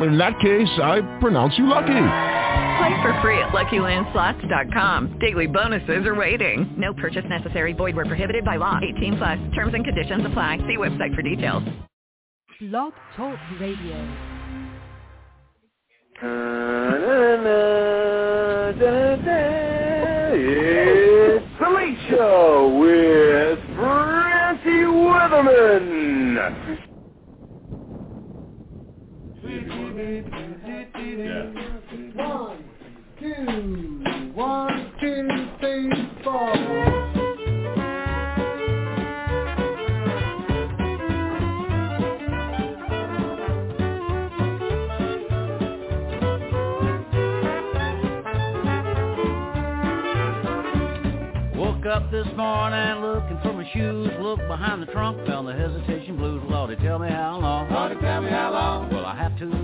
In that case, I pronounce you lucky. Play for free at LuckyLandSlots.com. Daily bonuses are waiting. No purchase necessary. Void where prohibited by law. 18 plus. Terms and conditions apply. See website for details. Blog Talk Radio. It's the Late Show with Francie Weatherman. One, two, one, two, three, four. Woke up this morning looking for my shoes. Looked behind the trunk, found the hesitation blues. Lordy, tell me how long. Lordy, tell me how long. Will I have to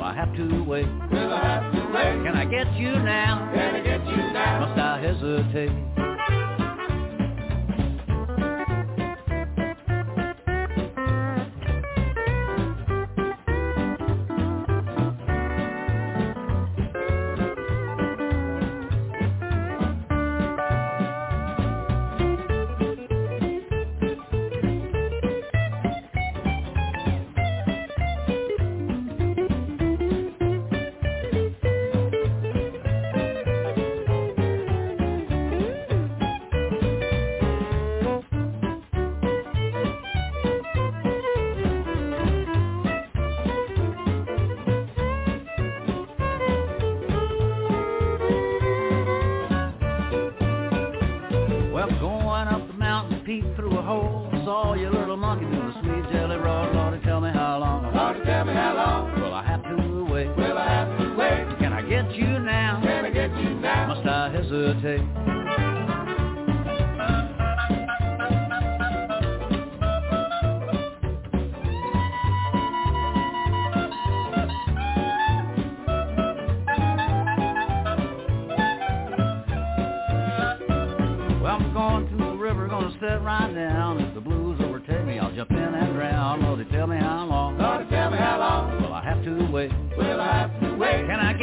Have to wait? Will I have to wait? Can I get you now? Can I get you now? Must I hesitate? Peeped through a hole. Saw your little monkey do the sweet jelly roll. Lordy, tell me how long. Lordy, tell me how long. Will I have to wait? Will I have to wait? Can I get you now? Can I get you now? Must I hesitate?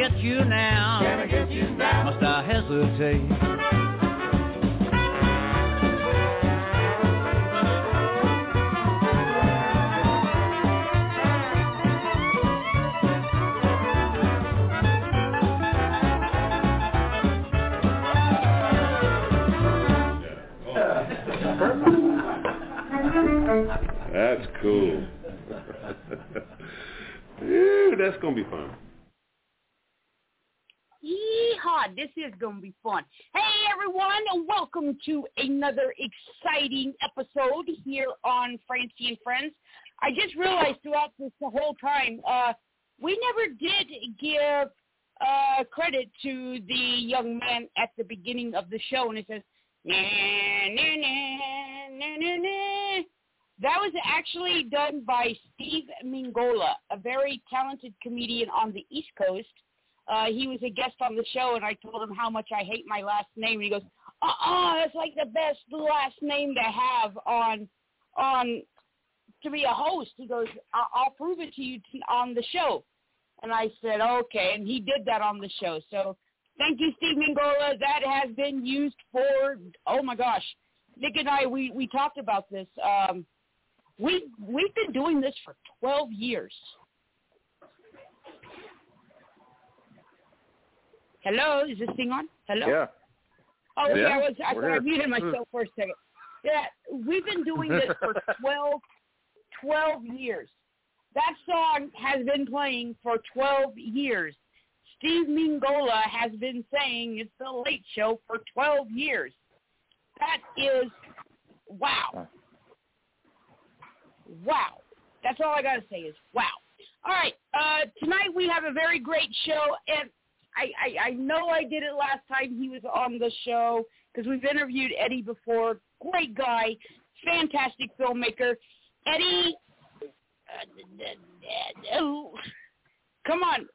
Get you now? Can I get you now? Must I hesitate? That's cool. Ew, that's gonna be fun. Yeehaw, this is going to be fun. Hey, everyone, and welcome to another exciting episode here on Francie and Friends. I just realized throughout this the whole time, uh, we never did give uh, credit to the young man at the beginning of the show, and it says, nah, nah, nah, nah, nah, nah. That was actually done by Steve Mingola, a very talented comedian on the East Coast. Uh, he was a guest on the show, and I told him how much I hate my last name, and he goes, "Uh-uh, that's like the best last name to have on on to be a host." He goes, "I- "I'll prove it to you t- on the show," and I said, "Okay," and he did that on the show. So thank you, Steve Mingola. That has been used for oh my gosh, Nick and I we we talked about this. Um, we we've been doing this for 12 years. Hello, is this thing on? Hello. Yeah. Oh. Yeah, I was I, we're I muted myself for a second. Yeah, we've been doing this for 12, 12 years. That song has been playing for 12 years. Steve Mingola has been saying it's the late show for 12 years. That is wow. Wow. That's all I got to say is wow. All right. Uh, tonight we have a very great show, and I, I, I know I did it last time he was on the show because we've interviewed Eddie before. Great guy, fantastic filmmaker. Eddie, uh, uh, come on,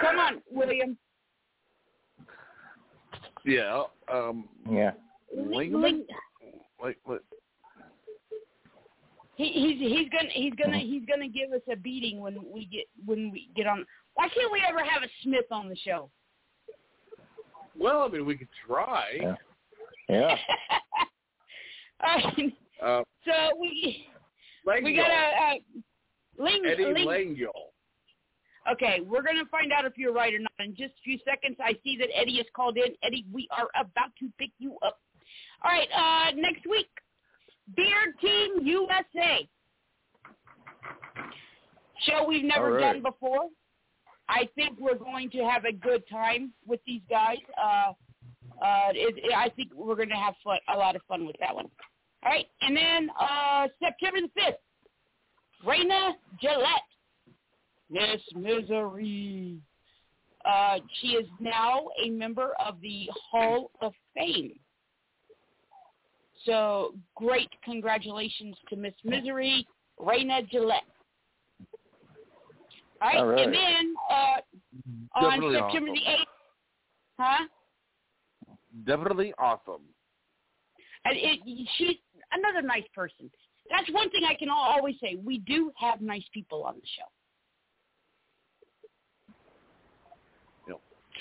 come on, William. Yeah. Um. Yeah. Lingman? Ling- Like what? He, he's he's gonna he's gonna he's gonna give us a beating when we get when we get on. Why can't we ever have a Smith on the show? Well, I mean, we could try. Yeah. Yeah. All right. Uh, So we Langill. we got a uh, Ling, Eddie Ling, Langill. Okay, we're going to find out if you're right or not in just a few seconds. I see that Eddie has called in. Eddie, we are about to pick you up. All right, uh, next week, Beard Team USA. Show we've never All right. done before. I think we're going to have a good time with these guys. Uh, uh, it, it, I think we're going to have fun, a lot of fun with that one. All right, and then uh, September the 5th, Raina Gillette. Miss Misery. Uh, she is now a member of the Hall of Fame. So great congratulations to Miss Misery, Raina Gillette. All right, All right. and then uh, on Definitely September awesome. the 8th, huh? Definitely awesome. And it, she's another nice person. That's one thing I can always say. We do have nice people on the show.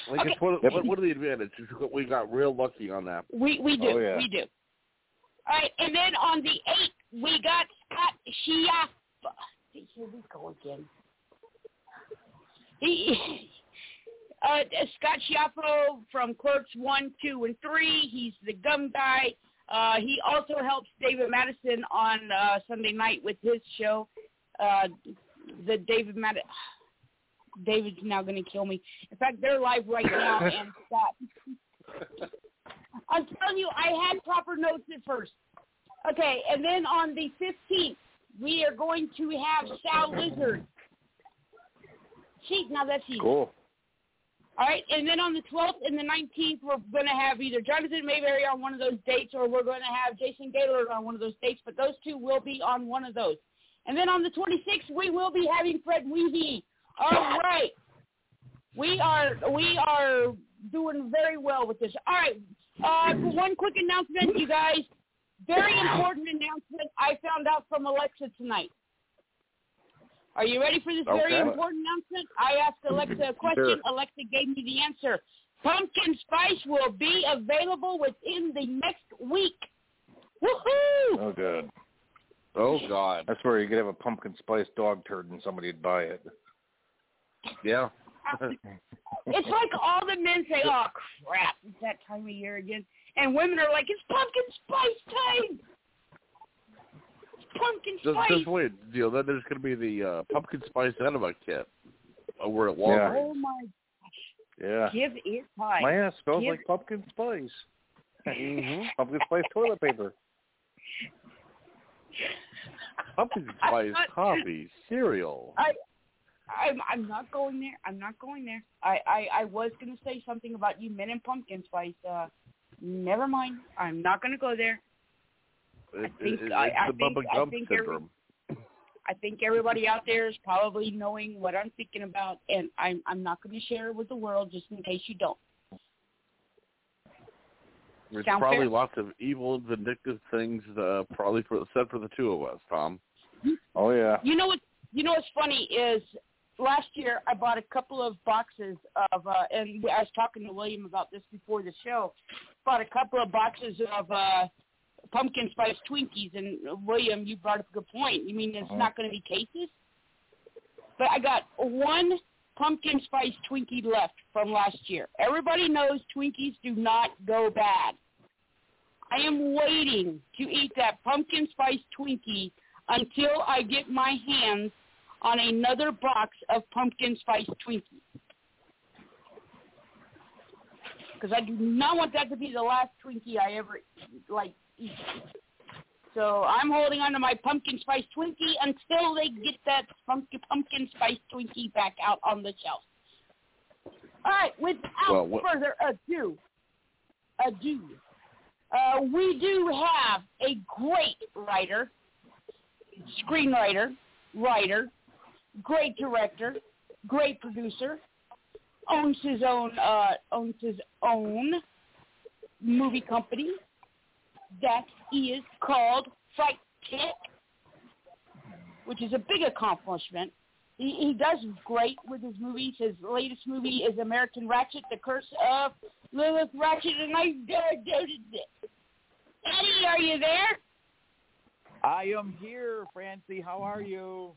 Like Okay. it's one, of- what, what are the advantages? We got real lucky on that. We we do. Oh, yeah. We do. All right, and then on the eighth we got Scott Schiaffo. Here we go again. He uh, Scott Schiaffo from Clerks one, two, and three. He's the gum guy. Uh, he also helps David Madison on uh, Sunday night with his show. Uh, the David Madison. David's now going to kill me. In fact, they're live right now, and Scott. I'm telling you, I had proper notes at first. Okay, and then on the 15th, we are going to have Sal Lizard. Cheat, now that's easy. Cool. All right, and then on the 12th and the 19th, we're going to have either Jonathan Maberry on one of those dates or we're going to have Jason Gaylord on one of those dates, but those two will be on one of those. And then on the 26th, we will be having Fred Weehee. All right. We are we are doing very well with this. All right. Uh, one quick announcement, you guys. Very important announcement I found out from Alexa tonight. Are you ready for this very important announcement? I asked Alexa a question. Sure. Alexa gave me the answer. Pumpkin spice will be available within the next week. Woohoo! Oh, good. Oh God. That's where you could have a pumpkin spice dog turd and somebody'd buy it. Yeah. It's like all the men say, "Oh crap, it's that time of year again," and women are like, "It's pumpkin spice time." It's pumpkin Just, spice. just wait, deal. Then there's going to be the uh, pumpkin spice enema kit over at Walgreens. Oh my! Gosh! Yeah. Give it time. My ass smells Give- like pumpkin spice. Mm-hmm. pumpkin spice toilet paper. Pumpkin spice I- coffee, cereal. I, I'm, I'm not going there. I'm not going there. I, I, I was going to say something about you men and pumpkin spice. Uh, never mind. I'm not going to go there. It, think- it, it's I- I the think- Bubba I Gump think every- syndrome. I think everybody out there is probably knowing what I'm thinking about, and I'm, I'm not going to share it with the world just in case you don't. There's Sound probably fair? lots of evil and vindictive things, uh, probably for said for the two of us, Tom. Oh yeah. You know what? You know what's funny is last year I bought a couple of boxes of, uh, and I was talking to William about this before the show. Bought a couple of boxes of uh, pumpkin spice Twinkies, and uh, William, you brought up a good point. You mean it's Mhm. not going to be cases? But I got one pumpkin spice Twinkie left from last year. Everybody knows Twinkies do not go bad. I am waiting to eat that pumpkin spice Twinkie until I get my hands on another box of pumpkin spice Twinkies. Because I do not want that to be the last Twinkie I ever like. So I'm holding on to my pumpkin spice Twinkie until they get that pumpkin pumpkin spice Twinkie back out on the shelf. All right, without Well, what- further ado, ado, uh, we do have a great writer, screenwriter, writer, great director, great producer, owns his own uh, owns his own movie company that is called Fright Tech, which is a big accomplishment. He, he does great with his movies. His latest movie is American Ratchet: The Curse of Lilith Ratchet, and I Eddie, are you there? I am here, Francie. How are you?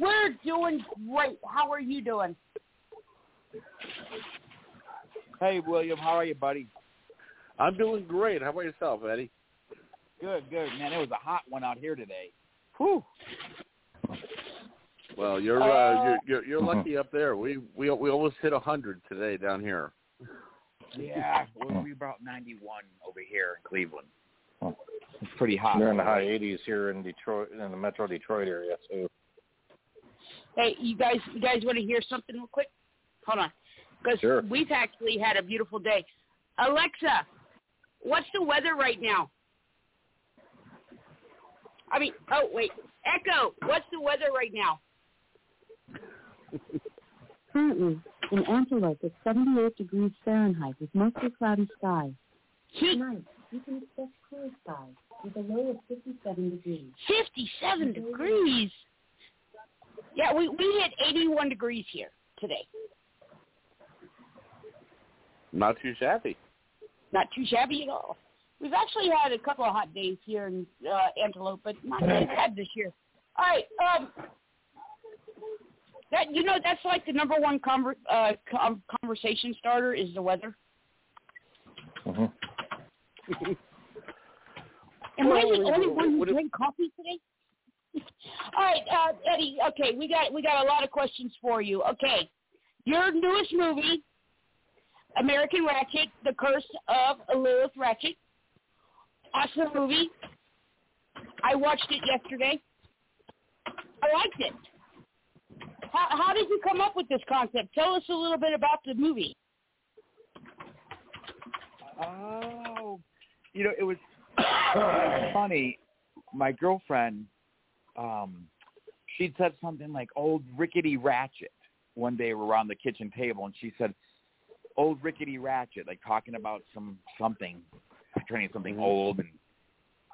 We're doing great. How are you doing? Hey, William. How are you, buddy? I'm doing great. How about yourself, Eddie? Good, good. Man, it was a hot one out here today. Whew. Well, you're uh, Uh, you're, you're you're lucky up there. We we we almost hit a hundred today down here. Yeah, we're, we're about 91 over here in Cleveland. It's pretty hot. They're in the high 80s here in Detroit, in the Metro Detroit area. So Hey, you guys, you guys want to hear something real quick? Hold on, because Sure. we've actually had a beautiful day. Alexa, what's the weather right now? I mean, oh wait, Echo, what's the weather right now? Currently, in Antelope, it's 78 degrees Fahrenheit with mostly cloudy skies. Tonight, you can expect clear skies with a low of 57 degrees. 57 degrees. Yeah, we we hit 81 degrees here today. Not too shabby. Not too shabby at all. We've actually had a couple of hot days here in uh, Antelope, but not as bad this year. All right, um, that you know that's like the number one conver- uh, com- conversation starter is the weather. mhm. Am I the only one who drank coffee today? All right, uh, Eddie. Okay, we got we got a lot of questions for you. Okay, your newest movie, American Ratchet: The Curse of Lilith Ratchet. Awesome movie. I watched it yesterday. I liked it. How, how did you come up with this concept? Tell us a little bit about the movie. Oh, you know, it was, funny. My girlfriend, um, she'd said something like "old rickety ratchet" one day. We were around the kitchen table, and she said, "Old rickety ratchet," like talking about some something, turning something mm-hmm. old, and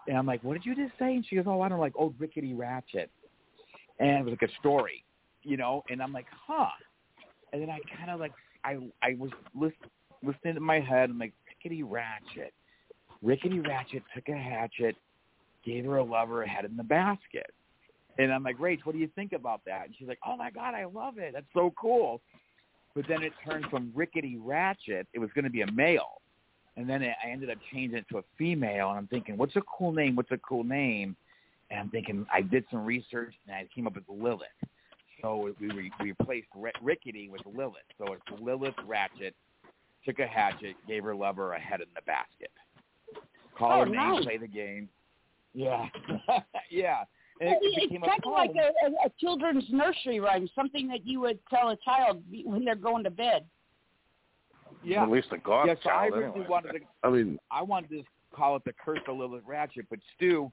and I'm like, "What did you just say?" And she goes, "Oh, I don't like old rickety ratchet," and it was like a story, you know. And I'm like, "Huh," and then I kind of like I I was list, listening in my head. I'm like, "Rickety ratchet." Rickety Ratchet took a hatchet, gave her a lover, head in the basket. And I'm like, Rach, what do you think about that? And she's like, oh my God, I love it. That's so cool. But then it turned from Rickety Ratchet, it was going to be a male. And then I ended up changing it to a female. And I'm thinking, what's a cool name? What's a cool name? And I'm thinking, I did some research and I came up with Lilith. So we, we replaced Ri- Rickety with Lilith. So it's Lilith Ratchet, took a hatchet, gave her lover a head in the basket. Call Oh, her name, nice. play the game. Yeah, yeah. And it, it It's kind of like a, a, a children's nursery rhyme, something that you would tell a child when they're going to bed. Yeah. At least a goth yeah, so I child, originally anyway. wanted to. I mean, I wanted to call it the Curse of Lilith Ratchet, but Stu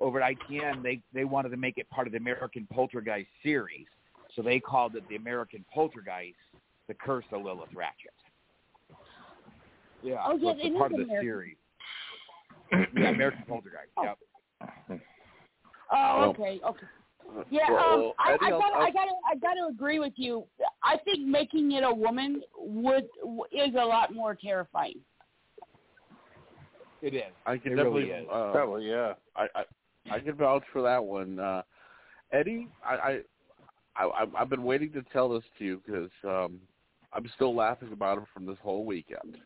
over at ITN they they wanted to make it part of the American Poltergeist series, so they called it the American Poltergeist, the Curse of Lilith Ratchet. Yeah, Oh, so yeah, it's it a is part of the American. series. yeah, American Poltergeist. Oh. Yep. Oh, okay, okay. Yeah, well, um, I, I got, I'll- I got, to, I got to agree with you. I think making it a woman would is a lot more terrifying. It is. I can It definitely. really is. Uh, Probably, yeah. I, I I can vouch for that one, uh, Eddie. I, I I I've been waiting to tell this to you because um, I'm still laughing about it from this whole weekend.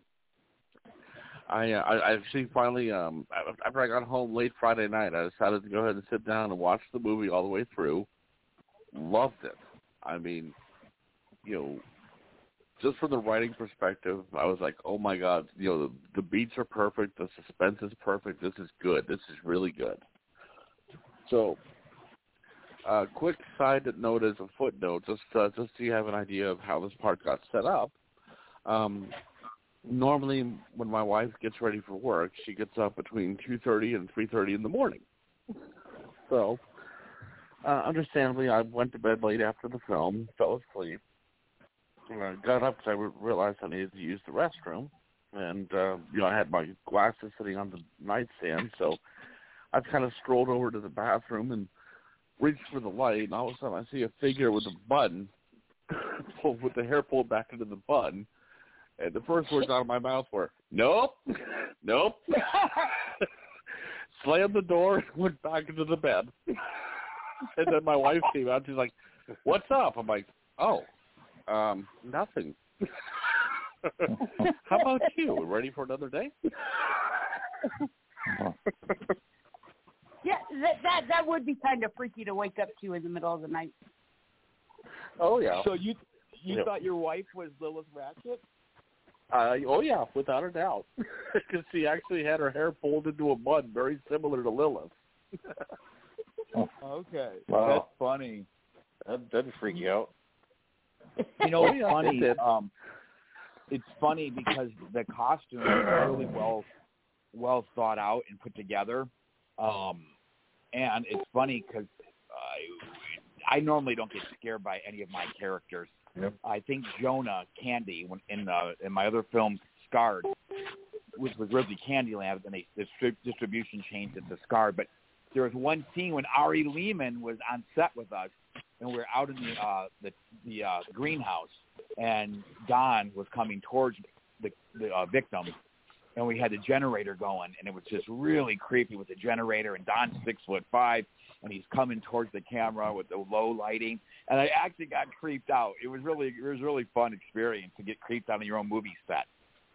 I uh, I actually finally um after I got home late Friday night, I decided to go ahead and sit down and watch the movie all the way through. loved it. I mean, you know, just from the writing perspective, I was like, oh my god, you know, the, the beats are perfect, the suspense is perfect. This is good. This is really good. So, uh, quick side note as a footnote, just uh, just so you have an idea of how this part got set up. Um, normally, when my wife gets ready for work, she gets up between two thirty and three thirty in the morning. So, uh, understandably, I went to bed late after the film, fell asleep, I got up because I realized I needed to use the restroom, and uh, you know I had my glasses sitting on the nightstand, so I kind of strolled over to the bathroom and reached for the light, and all of a sudden I see a figure with a pulled with the hair pulled back into the button, and the first words out of my mouth were, "Nope, nope." Slammed the door and went back into the bed. and then my wife came out. And she's like, "What's up?" I'm like, "Oh, um, nothing. How about you? Ready for another day? yeah, that that that would be kind of freaky to wake up to in the middle of the night. Oh yeah. So you you Yeah. thought your wife was Lilith Ratchet? Uh, oh yeah, without a doubt, because she actually had her hair pulled into a bun, very similar to Lilith. Okay, Wow. that's funny. That that'd freak you out. You know, Oh, it's funny. Um, it's funny because the costume is really well well thought out and put together. Um, and it's funny because I, I normally don't get scared by any of my characters. I think Jonah Candy when in uh, in my other film Scarred, which was originally Candyland, and they the distribution changed it to Scarred. But there was one scene when Ari Lehman was on set with us, and we were out in the uh, the the uh, greenhouse, and Don was coming towards the the uh, victim, and we had the generator going, and it was just really creepy with the generator. And Don's six foot five, and he's coming towards the camera with the low lighting, and I actually got creeped out. It was really it was a really fun experience to get creeped out on your own movie set,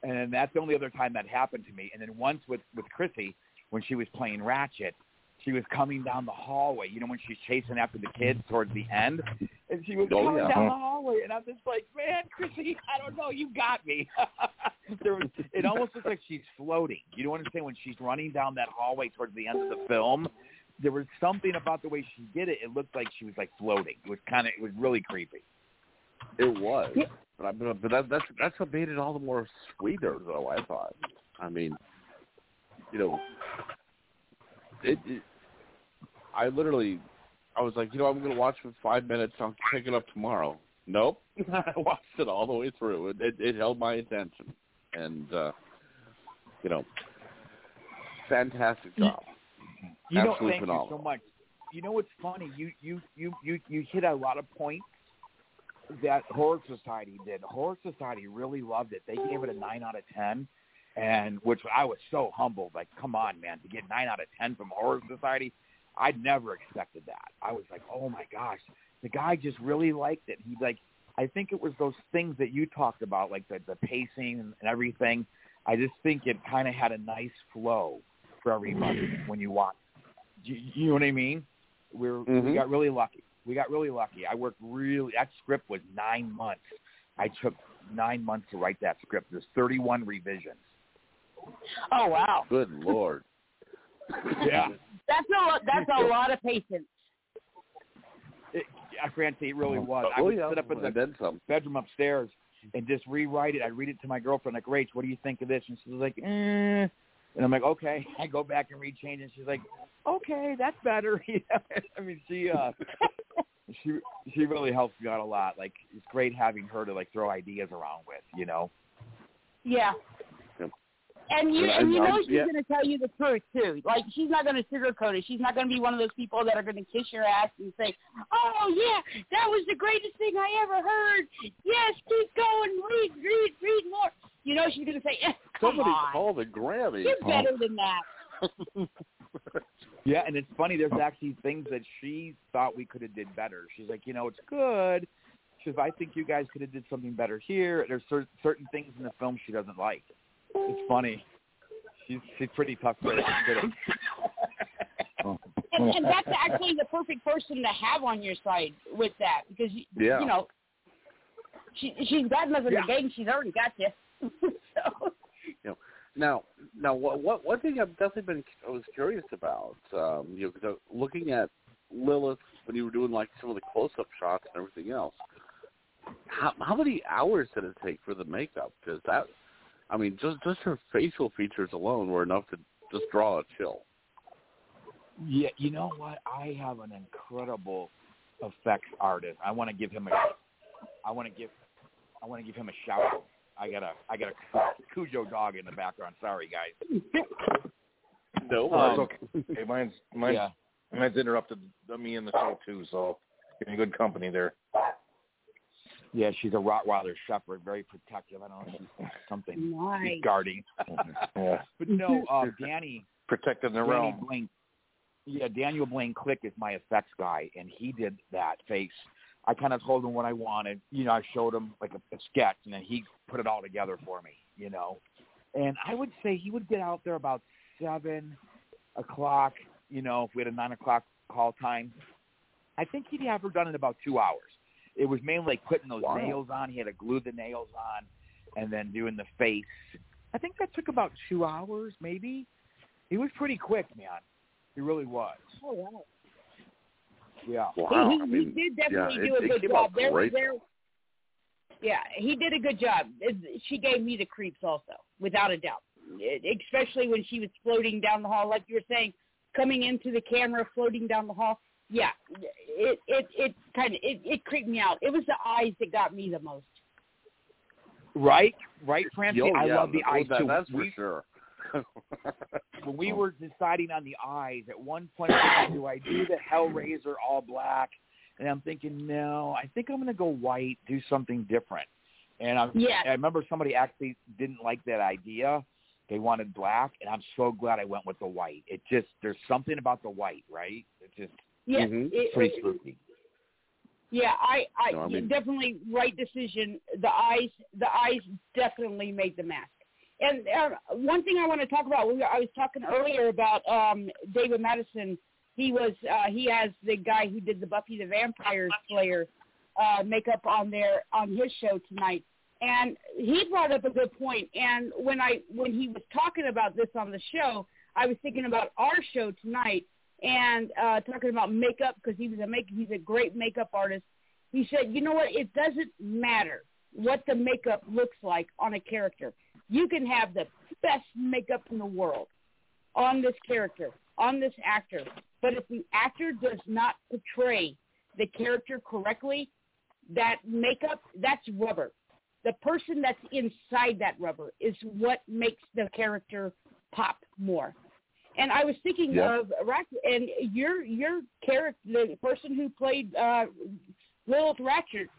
and that's the only other time that happened to me. And then once with with Chrissy when she was playing Ratchet. She was coming down the hallway, you know, when she's chasing after the kids towards the end, and she was Oh, coming yeah. down the hallway, and I'm just like, man, Chrissy, I don't know, you got me. there was, it almost looks like she's floating. You don't understand when she's running down that hallway towards the end of the film. There was something about the way she did it. It looked like she was like floating. It was kind of, it was really creepy. It was, but I, but that, that's that's what made it all the more sweeter, though. I thought. I mean, you know, it. it I literally, I was like, you know, I'm going to watch for five minutes. I'll pick it up tomorrow. Nope, I watched it all the way through. It it, it held my attention, and uh, you know, fantastic job. You know, Absolutely thank phenomenal. you so much. You know what's funny? You you you you you hit a lot of points that Horror Society did. Horror Society really loved it. They gave it a nine out of ten, and which I was so humbled. Like, come on, man, to get nine out of ten from Horror Society, I'd never expected that. I was like, oh my gosh, the guy just really liked it. He like, I think it was those things that you talked about, like the the pacing and, and everything. I just think it kind of had a nice flow for everybody when you want. You, you know what I mean? We're we Mhm. got really lucky. We got really lucky. I worked really. That script was nine months. I took nine months to write that script. There's 31 revisions. Oh wow, Good lord. Yeah, that's a lot. That's a lot of patience. it, yeah, Francie, it really was. I Oh, would yeah, sit up in the and then some. bedroom upstairs and just rewrite it. I'd read it to my girlfriend, like, Rach, what do you think of this? And she was like, eh. And I'm like, okay. I go back and read change, and she's like, okay, that's better. You know? I mean, she uh, she she really helps me out a lot. Like, it's great having her to like throw ideas around with. You know. Yeah. Yep. And you And and you know she's yeah. gonna tell you the truth too. Like she's not gonna sugarcoat it. She's not gonna be one of those people that are gonna kiss your ass and say, "Oh yeah, that was the greatest thing I ever heard. Yes, keep going, read, read, read more." You know she's gonna say, eh, "Come Somebody on, called a Grammy. you're better than that." Yeah, and it's funny. There's actually things that she thought we could have did better. She's like, you know, it's good. She says, I think you guys could have did something better here. There's cer- certain things in the film she doesn't like. It's funny. She's she's pretty tough critic. critic. and, and that's actually the perfect person to have on your side with that because you, Yeah. you know she she's got enough in Yeah. the game. She's already got you. so you know, now, now, what, what one thing I've definitely been I was curious about, um, you know, 'cause, uh, looking at Lilith when you were doing like some of the close-up shots and everything else. How how many hours did it take for the makeup? Because that, I mean, just just her facial features alone were enough to just draw a chill. Yeah, you know what? I have an incredible effects artist. I want to give him a. I want to give. I want to give him a shout out. I got a. I got a Cujo dog in the background. Sorry, guys. No, um, it's okay. Hey, mine's mine's Yeah. mine's interrupted me in the show too, so getting good company there. Yeah, she's a Rottweiler Shepherd, very protective. I don't know if she's something Nice. she's guarding. Yeah. But no, uh, Danny. Protecting the Danny realm. Blaine, yeah, Daniel Blaine Click is my effects guy, and he did that face. I kind of told him what I wanted. You know, I showed him like a, a sketch, and then he put it all together for me. You know, and I would say he would get out there about seven o'clock. You know, if we had a nine o'clock call time, I think he'd have her done in about two hours. It was mainly like putting those Wow. nails on. He had to glue the nails on, and then doing the face. I think that took about two hours, maybe. He was pretty quick, man. He really was. oh wow. Yeah. Wow, he, he, I mean, he did definitely yeah, do it- a good job. There, great. there. Yeah, he did a good job. It- She gave me the creeps also, without a doubt. It, especially when she was floating down the hall, like you were saying, coming into the camera, floating down the hall. Yeah, it it it kind of it, it creeped me out. It was the eyes that got me the most. Right, right, Francie. Oh, I yeah, love the oh, eyes that- too. That's for sure. when we oh. were deciding on the eyes, at one point, I said, do I do the Hellraiser all black? And I'm thinking, no, I think I'm going to go white, do something different. And I, Yeah. I remember somebody actually didn't like that idea. They wanted black, and I'm so glad I went with the white. It just there's something about the white, right? It just Yeah, Mhm. it- pretty it- spooky. Yeah, I, I, No, I mean- definitely right decision. The eyes, the eyes definitely made the mask. And uh, one thing I want to talk about, we, I was talking earlier about um, David Madison. He was, uh, he has the guy who did the Buffy the Vampire Slayer uh, makeup on there on his show tonight. And he brought up a good point. And when I, when he was talking about this on the show, I was thinking about our show tonight and uh, talking about makeup because he was a make he's a great makeup artist. He said, you know what? It doesn't matter what the makeup looks like on a character. You can have the best makeup in the world on this character, on this actor, but if the actor does not portray the character correctly, that makeup that's rubber. The person that's inside that rubber is what makes the character pop more. And I was thinking Yeah. of Rat, and your your character, the person who played uh, Lilith Ratchet,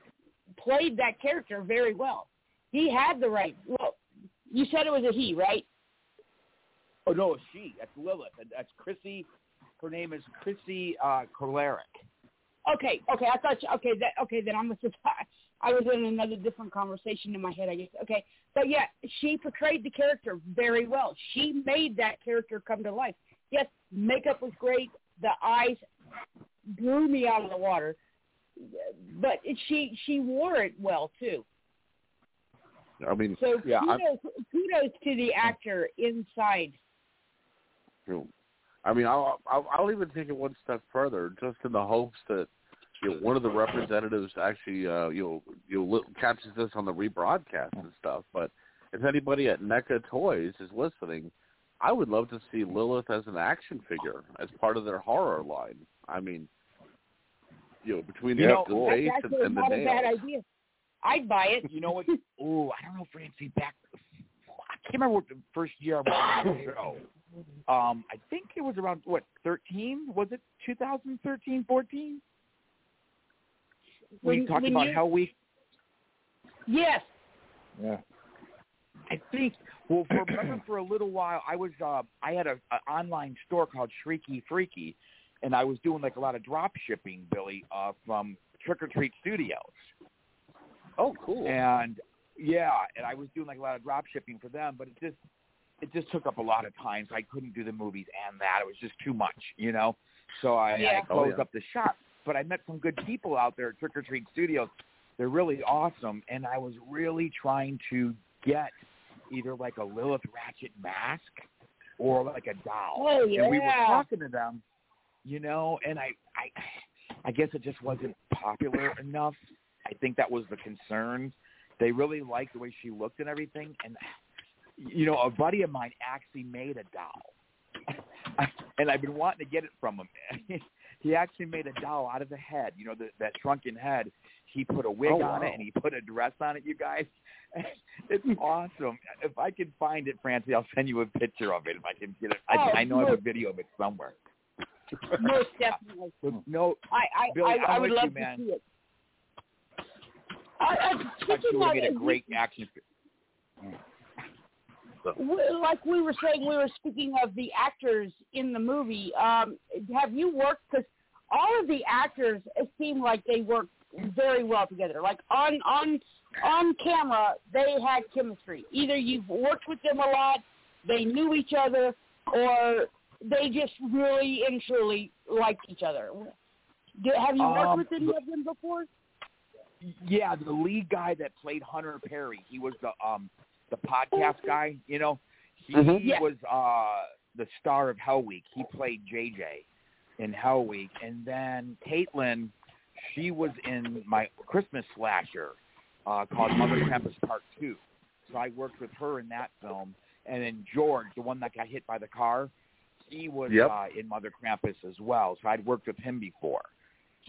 played that character very well. He had the right. Well, you said it was a he, right? Oh no, it's she. That's Lilith. That's Chrissy. Her name is Chrissy uh, Kolaric. Okay, okay. I thought. You, okay, that okay. Then I'm surprised. I was in another different conversation in my head. I guess. Okay, but yeah, she portrayed the character very well. She made that character come to life. Yes, makeup was great. The eyes blew me out of the water, but it, she she wore it well too. I mean, So yeah, kudos, kudos to the actor inside. I mean, I'll, I'll I'll even take it one step further, just in the hopes that you know one of the representatives actually uh, you know you know, catches this on the rebroadcast and stuff. But if anybody at NECA Toys is listening, I would love to see Lilith as an action figure as part of their horror line. I mean, you know, between You the, know, the face and, and the a bad nails. idea. I'd buy it. You know what? Oh, I don't know, Francie. Back, I can't remember what the first year I was on the show. Um, I think it was around what 13? Was it 2013, 14? We talked when about you- how we. Yes. Yeah. I think. Well, for, remember for a little while, I was. Uh, I had a, a online store called Shrieky Freaky, and I was doing like a lot of drop shipping, Billy, uh, from Trick or Treat Studios. Oh, cool. And yeah, and I was doing like a lot of drop shipping for them, but it just it just took up a lot of time, so I couldn't do the movies and that. It was just too much, you know. So I, Yeah. I closed Oh, yeah. up the shop. But I met some good people out there at Trick or Treat Studios. They're really awesome, and I was really trying to get either like a Lilith Ratchet mask or like a doll. Oh, yeah. And we were talking to them, you know, and I, I, I guess it just wasn't popular enough. I think that was the concern. They really liked the way she looked and everything, and you know, a buddy of mine actually made a doll, and I've been wanting to get it from him. he actually made a doll out of the head, you know, the, that shrunken head. He put a wig Oh, on wow. it and he put a dress on it. You guys, it's awesome. If I can find it, Francie, I'll send you a picture of it. If I can get it, Oh, I, I know I have a video of it somewhere. Most definitely. No, I I, Billy, I, I I'm would with you, love man. to see it. I, I, I would of have a great action. we- like we were saying, we were speaking of the actors in the movie. Um, have you worked? Because all of the actors seem like they work very well together. Like on on on camera, they had chemistry. Either you've worked with them a lot, they knew each other, or they just really and truly liked each other. Have you worked Um, with any of them before? Yeah, the lead guy that played Hunter Perry. He was the um the podcast guy. You know, he Mhm. Yeah. was uh the star of Hell Week. He played JJ in Hell Week, and then Caitlin, she was in my Christmas slasher uh called Mother Krampus Part Two. So I worked with her in that film, and then George, the one that got hit by the car, he was Yep. uh, in Mother Krampus as well. So I'd worked with him before.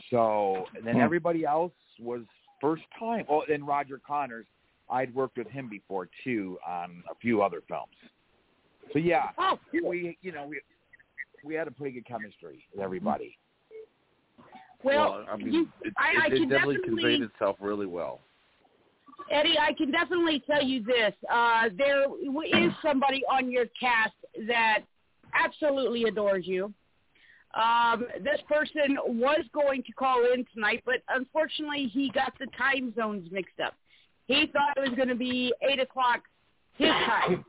So and then everybody else was first time. Oh, and Roger Connors, I'd worked with him before too on a few other films. So yeah, Oh, cool. we you know we we had a pretty good chemistry with everybody. Well, I mean, you, it, I, it, I it can definitely definitely conveyed itself really well. Eddie, I can definitely tell you this. Uh, there is somebody on your cast that absolutely adores you. Um, this person was going to call in tonight, but unfortunately he got the time zones mixed up. He thought it was going to be 8 o'clock his time.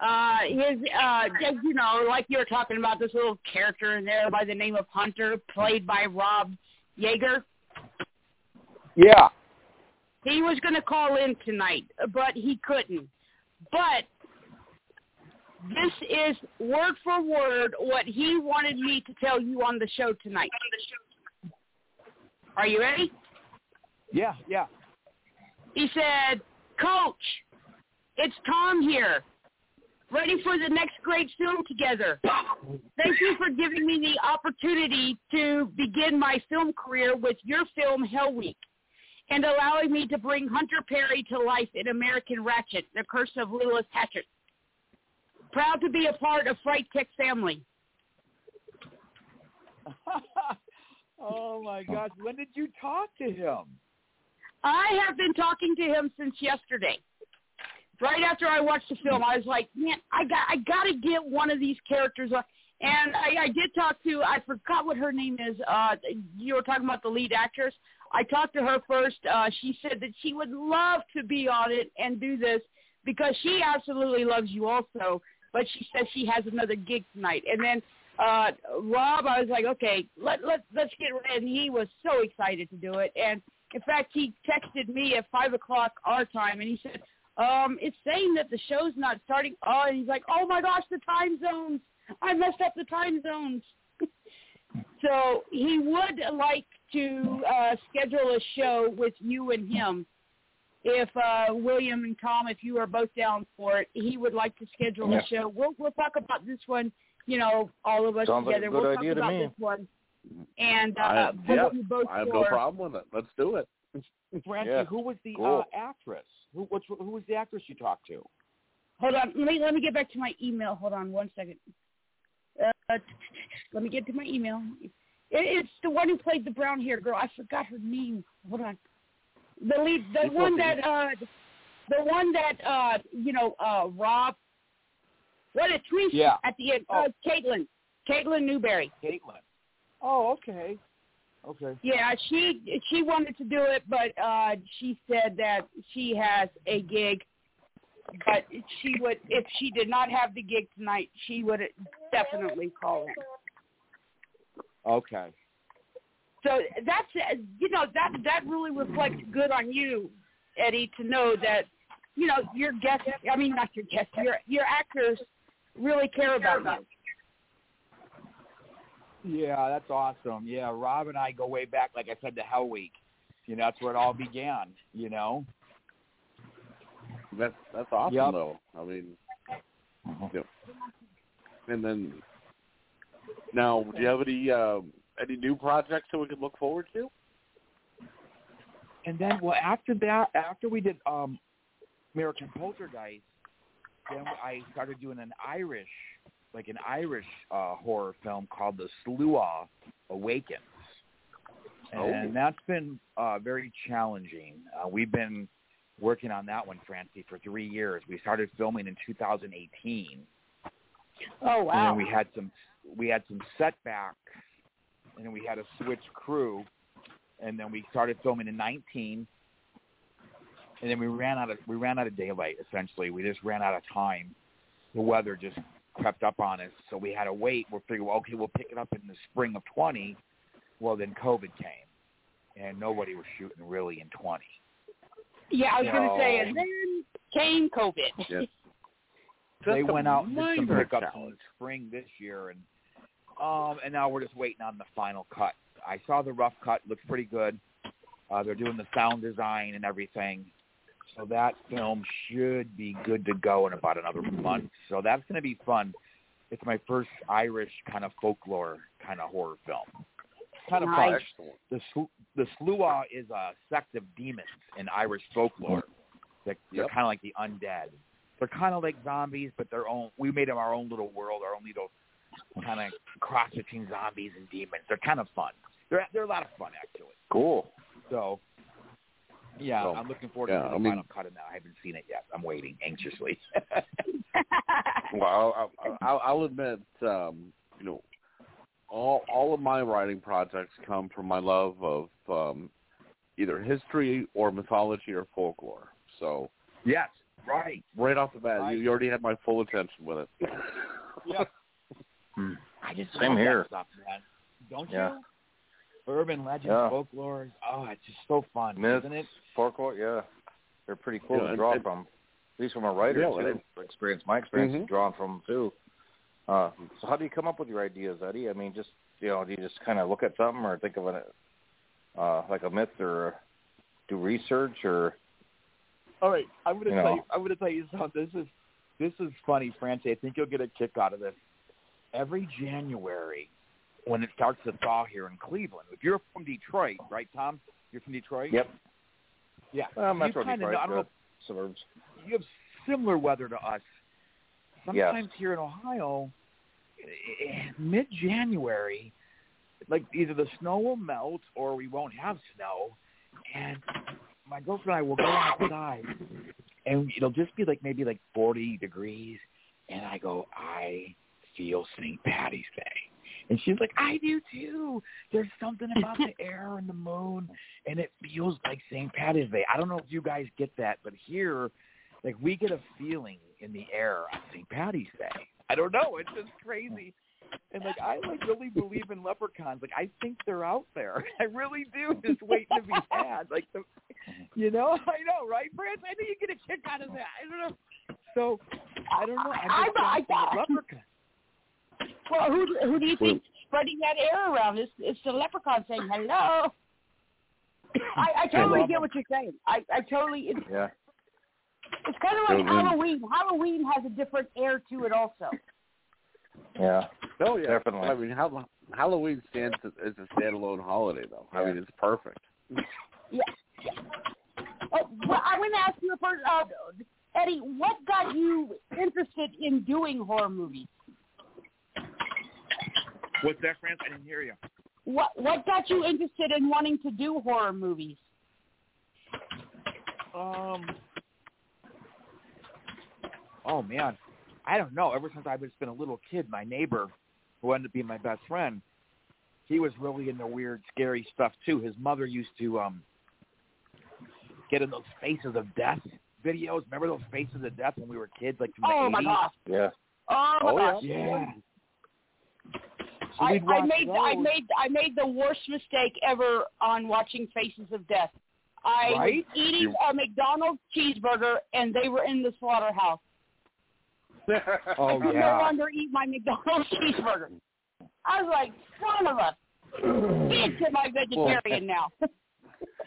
Uh, his, uh, just, you know, like you were talking about this little character in there by the name of Hunter, played by Rob Yeager. Yeah. He was going to call in tonight, but he couldn't. But this is word for word what he wanted me to tell you on the show tonight. Are you ready? Yeah, yeah. He said, Coach, it's Tom here. Ready for the next great film together. Thank you for giving me the opportunity to begin my film career with your film Hell Week and allowing me to bring Hunter Perry to life in American Ratchet, The Curse of Lilith Hatchet. Proud to be a part of Fright Tech family. oh my gosh, when did you talk to him? I have been talking to him since yesterday. Right after I watched the film, I was like, man, I got I got to get one of these characters. And I, I did talk to I forgot what her name is. Uh, you were talking about the lead actress. I talked to her first. Uh, she said that she would love to be on it and do this because she absolutely loves you also. But she says she has another gig tonight. And then uh, Rob, I was like, okay, let let let's get ready. And he was so excited to do it. And in fact, he texted me at five o'clock our time, and he said, um, "It's saying that the show's not starting." Oh, and he's like, "Oh my gosh, the time zones! I messed up the time zones." so he would like to uh, schedule a show with you and him. If uh, William and Tom, if you are both down for it, he would like to schedule Yeah. a show. We'll we'll talk about this one. You know, all of us Sounds like a together. good we'll idea talk to about me. this one. And uh, I, both yeah, both I have no problem with it. Let's do it. Francie, Yeah. who was the Cool. uh, actress? Who which, who was the actress you talked to? Hold on. Let me let me get back to my email. Hold on one second. Uh, let me get to my email. It, it's the one who played the brown hair girl. I forgot her name. Hold on. The lead, the It's one okay. that, uh, the one that, uh, you know, uh, Rob. What a twist Yeah. at the end. Uh, Caitlin, Caitlin Newberry. Caitlin. Oh, okay. Okay. Yeah, she she wanted to do it, but uh she said that she has a gig. But she would, if she did not have the gig tonight, she would definitely call in. Okay. So that's you know that that really reflects good on you, Eddie, to know that you know your guests. I mean, not your guests. Your your actors really care about you. Yeah, that's awesome. Yeah, Rob and I go way back, like I said, to Hell Week. You know, that's where it all began. You know. That's that's awesome Yep. though. I mean, yep. and then now, do you have any uh, any new projects that we can look forward to? And then, well, after that, after we did um, American Poltergeist, then I started doing an Irish, like an Irish uh, horror film called The Slua Awakens, and Oh. that's been uh, very challenging. Uh, we've been working on that one, Francie, for three years. We started filming in 2018. Oh And wow! then we had some we had some setbacks, and then we had to switch crew, and then we started filming in 19, and then we ran out of we ran out of daylight. Essentially, we just ran out of time. The weather just crept up on us, so we had to wait. We're figuring, okay, we'll pick it up in the spring of 20. Well, then COVID came, and nobody was shooting really in 20. yeah, I was going to say, and then came COVID. Yes. they went out and did some minor pickups in the spring this year, and um, and now we're just waiting on the final cut. I saw the rough cut; looks pretty good. Uh, they're doing the sound design and everything, so that film should be good to go in about another month. So that's going to be fun. It's my first Irish kind of folklore kind of horror film. Kind of fun. Nice. The Sl- the Slua is a sect of demons in Irish folklore. They're, they're Yep. kind of like the undead. They're kind of like zombies, but their own. We made them our own little world, our own little kind of cross between zombies and demons. They're kind of fun. They're they're a lot of fun actually. Cool. So yeah, So, I'm looking forward yeah, to the I mean- final cut of that. I haven't seen it yet. I'm waiting anxiously. Well, I'll, I'll, I'll- I'll admit, um, you know, all all of my writing projects come from my love of um, either history or mythology or folklore. So yes, right. right off the bat, Right. you, you already had my full attention with it. Yep. Hmm. I just Same here. stuff, man. Don't Yeah. you? Urban legends, Yeah. folklore. Oh, it's just so fun, Myths, isn't it? folklore, yeah, they're pretty cool Yeah, to draw and- from. At least from a writer Yeah, too. and- experience, my experience Mhm. is drawing from too. Uh, so how do you come up with your ideas, Eddie? I mean, just you know, do you just kind of look at something or think of it uh, like a myth or do research or All right, I'm gonna You tell you. I'm gonna tell you something. This is this is funny, Francie. I think you'll get a kick out of this. Every January, when it starts to thaw here in Cleveland, if you're from Detroit, right, Tom? You're from Detroit. Yep. Yeah. Well, you Metro kinda Detroit, know, I don't know suburbs. you have similar weather to us. Sometimes here in Ohio, eh, mid January, like either the snow will melt or we won't have snow, and my girlfriend and I will go outside, and it'll just be like maybe like forty degrees, and I go, I feel St. Patty's Day. And she's like, I do too. There's something about the air and the moon, and it feels like St. Patty's Day. I don't know if you guys get that, but here, like we get a feeling in the air on St. Patty's Day. I don't know. It's just crazy. And like I like really believe in leprechauns. Like I think they're out there. I really do. Just waiting to be had. Like the, you know, I know, right, Brad? I know you get a kick out of that. I don't know. So I don't know. I'm I- just I- thinking I- leprechaun. Well, who who do you think spreading that air around? It's it's the leprechaun saying hello. I, I totally get what you're saying. I I totally. It's, Yeah. it's kind of like. Halloween. Halloween has a different air to it, also. Yeah. Oh yeah, Definitely. I mean, Hall- Halloween stands as as a standalone holiday, though. I mean, it's perfect. Yeah. Oh, well, I'm going to ask you first, uh, Eddie. What got you interested in doing horror movies? What's that, France? I didn't hear you. What What got you interested in wanting to do horror movies? Um. Oh man, I don't know. Ever since I've just been a little kid, my neighbor, who ended up being my best friend, he was really into weird, scary stuff too. His mother used to um get in those Faces of Death videos. Remember those Faces of Death when we were kids, like from the Oh 80s? my gosh! Yeah. Oh my Oh, gosh! Yeah. So I, I made I made I made the worst mistake ever on watching Faces of Death. I Right? was eating a McDonald's cheeseburger and they were in the slaughterhouse. Oh I could no longer eat my McDonald's cheeseburger. I was like, son of a bitch, am I vegetarian now?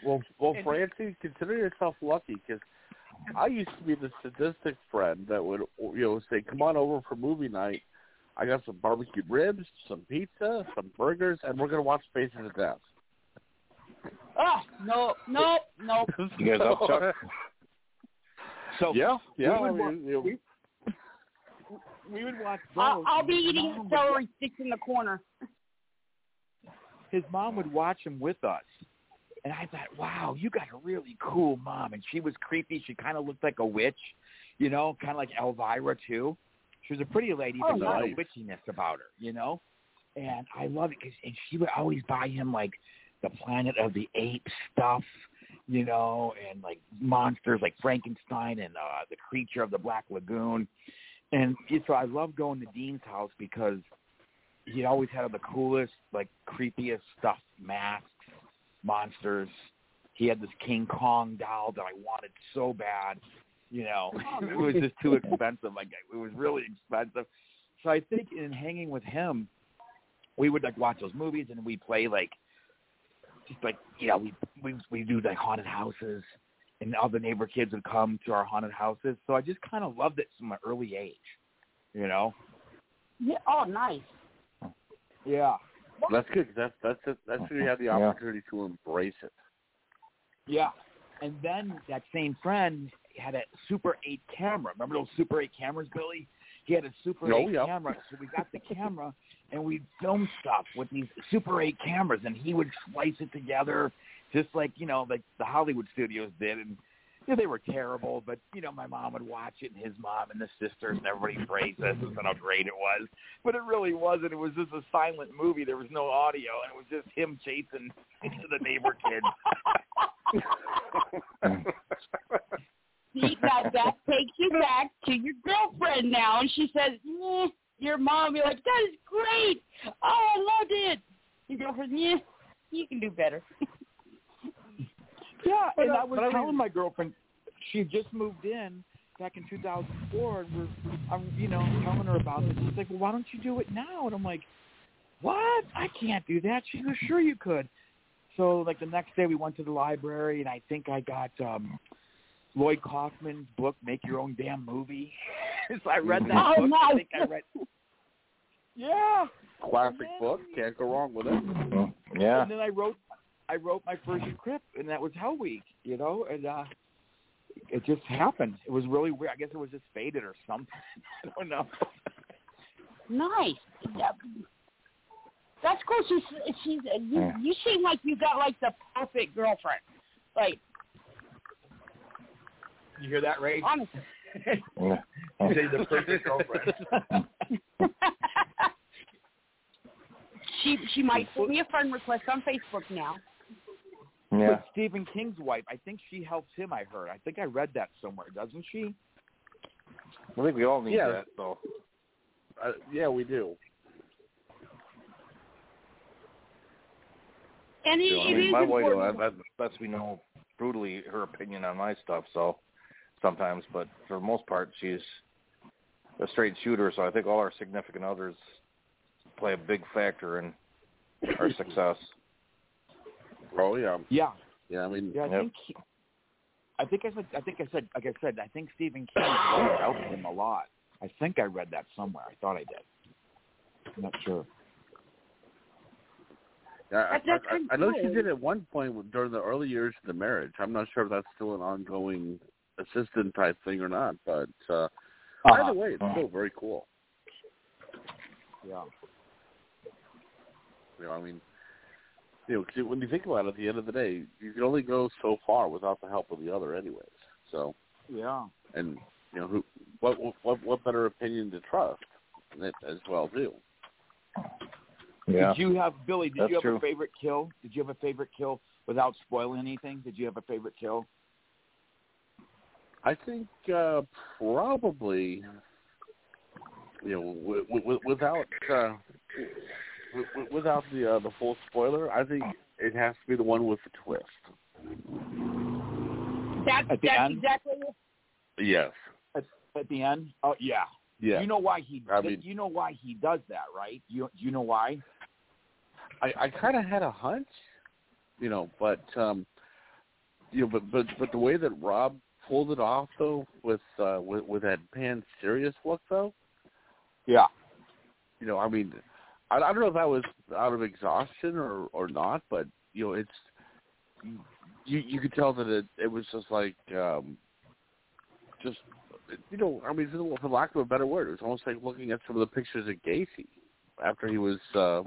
Well, well, Francie, consider yourself lucky because I used to be the sadistic friend that would, you know, say, "Come on over for movie night. I got some barbecued ribs, some pizza, some burgers, and we're gonna watch Faces of Death." Ah, no, no, no. You guys up, Chuck? So yeah, yeah. we would, wa- mean, you know, we, we would watch I'll. I'll be eating celery sticks in the corner. His mom would watch him with us, and I thought, "Wow, you got a really cool mom." And she was creepy. She kind of looked like a witch, you know, kind of like Elvira too. She was a pretty lady, Oh, but a lot of witchiness about her, you know. And I love it because, and she would always buy him like the Planet of the Apes stuff, you know, and like monsters like Frankenstein and uh the Creature of the Black Lagoon. And so I love going to Dean's house because he always had the coolest, like creepiest stuff, masks, monsters. He had this King Kong doll that I wanted so bad. You know, it was just too expensive. Like it was really expensive. So I think in hanging with him, we would like watch those movies and we play like just like you know we we we do like haunted houses and all the neighbor kids would come to our haunted houses. So I just kind of loved it from an early age. You know. Yeah. Oh, nice. Yeah. that's good. 'cause That's that's it. That's when you have the Yeah. opportunity to embrace it. Yeah. And then that same friend had a Super 8 camera. Remember those Super 8 cameras, Billy? He had a Super Oh, 8 yeah. camera. So we got the camera and we'd film stuff with these Super 8 cameras and he would slice it together just like, you know, like the Hollywood studios did. And you know, they were terrible, but, you know, my mom would watch it and his mom and the sisters and everybody praised us and how great it was. But it really wasn't. It was just a silent movie. There was no audio and it was just him chasing the neighbor kids. See, now that takes you back to your girlfriend now, and she says, eh, "Your mom." You're like, "That is great! Oh, I loved it." Your girlfriend, yeah, you can do better. Yeah, and uh, I was but I telling mean- my girlfriend she just moved in back in 2004, and we're, I'm, you know, telling her about this. She's like, "Well, why don't you do it now?" And I'm like, "What? I can't do that." She goes, "Sure, you could." So, like the next day, we went to the library, and I think I got um Lloyd Kaufman's book, "Make Your Own Damn Movie." so I read that Oh, book. I think I read. Yeah. Classic book. Can't go wrong with it. Yeah. And then I wrote I wrote my first script and that was Hell Week, you know, and uh it just happened. It was really weird. I guess it was just faded or something. I don't know. Nice. That's cool. She's she's you, Yeah. you seem like you got like the perfect girlfriend. Like You hear that, Ray? honestly. Yeah. The perfect girlfriend. she she might send me a friend request on Facebook now. Yeah. But Stephen King's wife, I think she helps him, I heard. I think I read that somewhere, doesn't she? I think we all need Yeah. that, though. Uh, yeah, we do. And it, You know, I it mean, is my wife, important. that, that's we know brutally her opinion on my stuff. So sometimes, but for the most part, she's a straight shooter. So I think all our significant others play a big factor in our success. Oh yeah. Yeah. Yeah, I mean, Yeah, I Yep. think I think I said I think I said like I said, I think Stephen King's wife helped him a lot. I think I read that somewhere. I thought I did. I'm not sure. Yeah, I, That's- that's I, I know she did at one point during the early years of the marriage. I'm not sure if that's still an ongoing assistant type thing or not, but uh, Uh-huh. either way, it's still very cool. Yeah. You know, I mean, you know, 'cause when you think about it, at the end of the day, you can only go so far without the help of the other, anyways. So, Yeah. and you know, who, what, what, what better opinion to trust it as well too? Yeah. Did you have Billy? Did That's you have true. a favorite kill? Did you have a favorite kill without spoiling anything? Did you have a favorite kill? I think uh, probably, you know, w- w- without uh, w- w- without the uh, the full spoiler, I think it has to be the one with the twist. That's At the that's end? exactly Yes. At, at the end? Oh yeah. Yeah. You know why he? I mean- you know why he does that, right? You you know why? I, I kind of had a hunch, you know, but um, you know, but but but the way that Rob pulled it off though, with uh, with with that pan serious look though, Yeah. you know, I mean, I, I don't know if that was out of exhaustion or or not, but you know, it's you you could tell that it it was just like um, just you know, I mean, for lack of a better word, it was almost like looking at some of the pictures of Gacy after he was uh,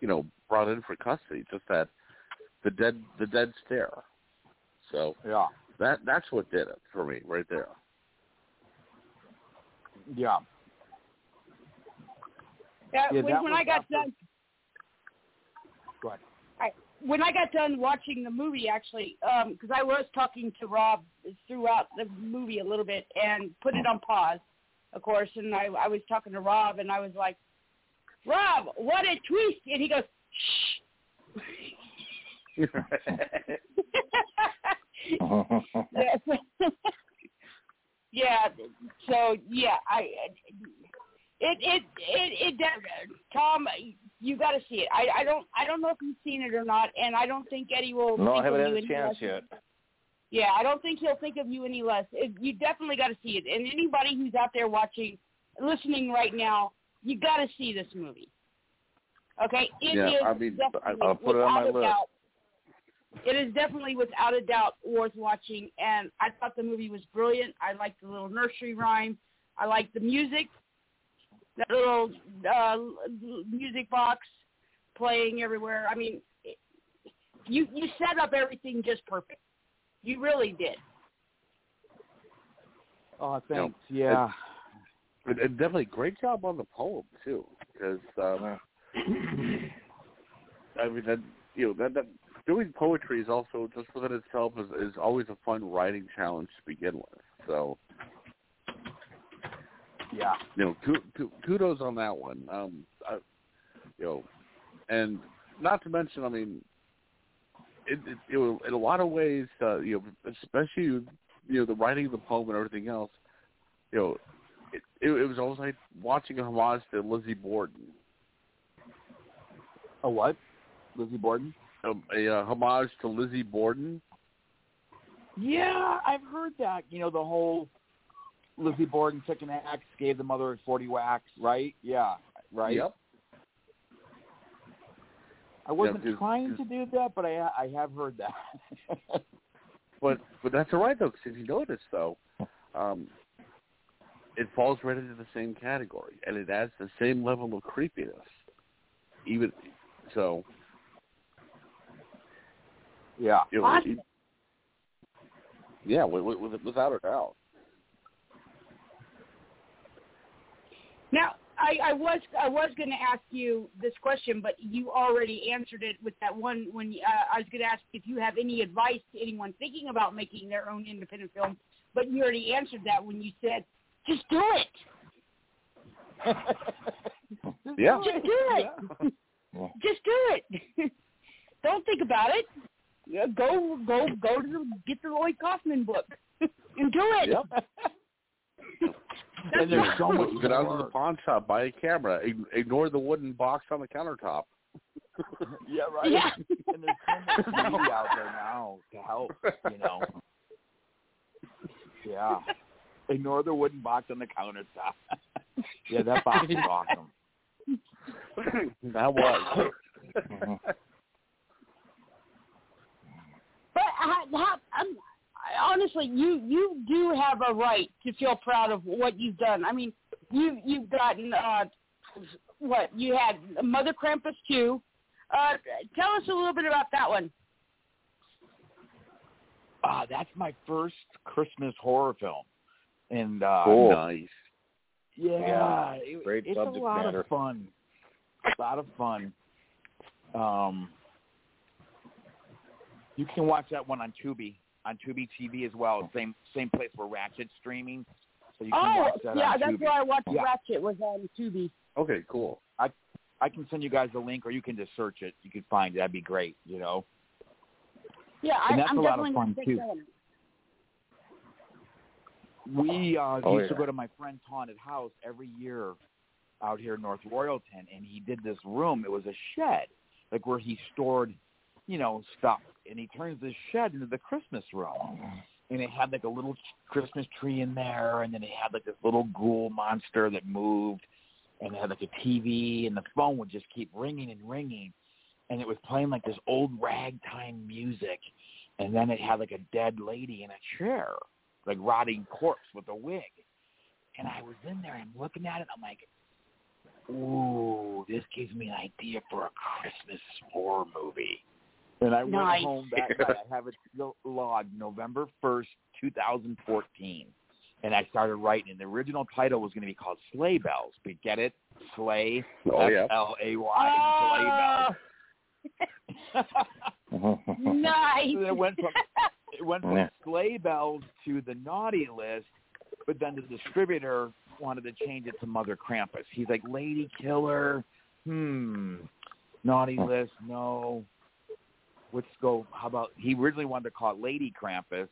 you know brought in for custody. Just that the dead the dead stare. So Yeah. That that's what did it for me right there. Yeah. Yeah, Yeah, when, that when I got after- done, Go ahead. I, when I got done watching the movie, actually, um, because I was talking to Rob throughout the movie a little bit and put it on pause, of course, and I, I was talking to Rob and I was like, Rob, what a twist! And he goes, shh. yeah. yeah. So yeah, I it it it it does- Tom, you got to see it. I I don't I don't know if you've seen it or not, and I don't think Eddie will. No, I think haven't of had you a any chance less. yet. Yeah, I don't think he'll think of you any less. It, you definitely got to see it. And anybody who's out there watching, listening right now, you got to see this movie. Okay, it Yeah, I mean, definitely I'll put it on my list. doubt- It is definitely without a doubt worth watching, and I thought the movie was brilliant. I liked the little nursery rhyme. I liked the music, that little uh, music box playing everywhere. I mean, you you set up everything just perfect. You really did. Oh, You know, thanks. yeah. And, and definitely great job on the poem too, because um, I mean that you know that that doing poetry is also just within itself is is always a fun writing challenge to begin with. So Yeah. you know, ku- ku- kudos on that one. Um, I, you know, and not to mention, I mean, it, it, it in a lot of ways, uh, you know, especially you know the writing of the poem and everything else, you know, it, it, it was almost like watching a homage to Lizzie Borden, A what? Lizzie Borden? Um, a uh, homage to Lizzie Borden. Yeah, I've heard that. You know, the whole Lizzie Borden took an axe, gave the mother a 40 whacks, right? Yeah, right? Yep. I wasn't 'cause- trying to do that, but I I have heard that. But but that's all right though, because if you notice though, um, it falls right into the same category, and it adds the same level of creepiness. Even so, yeah. you know, it- yeah, with, with, without a doubt. Now, I, I was I was going to ask you this question, but you already answered it with that one. When uh, I was going to ask if you have any advice to anyone thinking about making their own independent film, but you already answered that when you said, "Just do it. Yeah. Just do it. Just do it. Don't think about it. Yeah, Go go go to the, get the Lloyd Kaufman book and do it. Yep. and there's so much Get out to more. the pawn shop, buy a camera, ignore the wooden box on the countertop. Yeah, right. Yeah. and there's so much media out there now to help, you know. Yeah. Ignore the wooden box on the countertop. yeah, that box is awesome. that was. Mm-hmm. But how, how, I'm, I, honestly, you you do have a right to feel proud of what you've done. I mean, you you've gotten uh, what you had Mother Krampus too. Uh, tell us a little bit about that one. Uh, that's my first Christmas horror film. And uh Cool. Nice. Yeah, Yeah, it- great it's subject a lot matter. of fun. A lot of fun. Um, you can watch that one on Tubi, on Tubi TV as well. Same same place where Ratchet's streaming, so you can Oh, watch that yeah, on that's Tubi. where I watched Yeah. Ratchet was on Tubi. Okay, cool. I I can send you guys a link, or you can just search it. You can find it. That'd be great. You know. Yeah, I, And that's I'm a lot of fun, too. We uh, Oh, used to go to my friend's haunted house every year out here in North Royalton, and he did this room. It was a shed, like where he stored, you know, stuff. And he turns this shed into the Christmas room, and it had like a little Christmas tree in there, and then it had like this little ghoul monster that moved, and it had like a TV, and the phone would just keep ringing and ringing, and it was playing like this old ragtime music, and then it had like a dead lady in a chair, like rotting corpse with a wig. And I was in there and looking at it, I'm like, ooh, this gives me an idea for a Christmas horror movie. And I Nice. went home that night. I have it lo- logged November 1st, 2014. And I started writing. The original title was going to be called Sleigh Bells. But get it? Sleigh, Oh, yeah. S-L-A-Y, Sleigh Bells. nice. So it went from it went from Yeah. sleigh bells to the naughty list, but then the distributor wanted to change it to Mother Krampus. He's like Lady Killer, hmm, naughty list, no. Let's go. How about he originally wanted to call it Lady Krampus,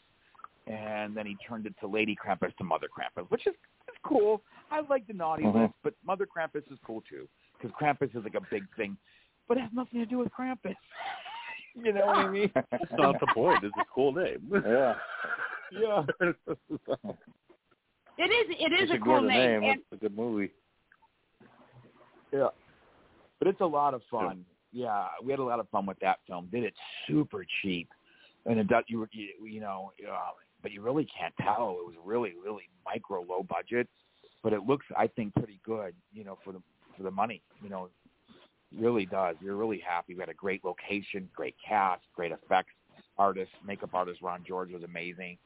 and then he turned it to Lady Krampus to Mother Krampus, which is, is cool. I like the naughty Mhm. list, but Mother Krampus is cool too because Krampus is like a big thing, but it has nothing to do with Krampus. you know what I mean? That's not the point. It's a cool name. yeah. Yeah. It is. It is a cool name. name. And It's a good movie. Yeah. But it's a lot of fun. Yeah, we had a lot of fun with that film. Did it super cheap, and it does you you, you know, uh, but you really can't tell. It was really really micro low budget, but it looks I think pretty good. You know, for the for the money. You know, really does. You're really happy. We had a great location, great cast, great effects artist, makeup artist Ron George was amazing.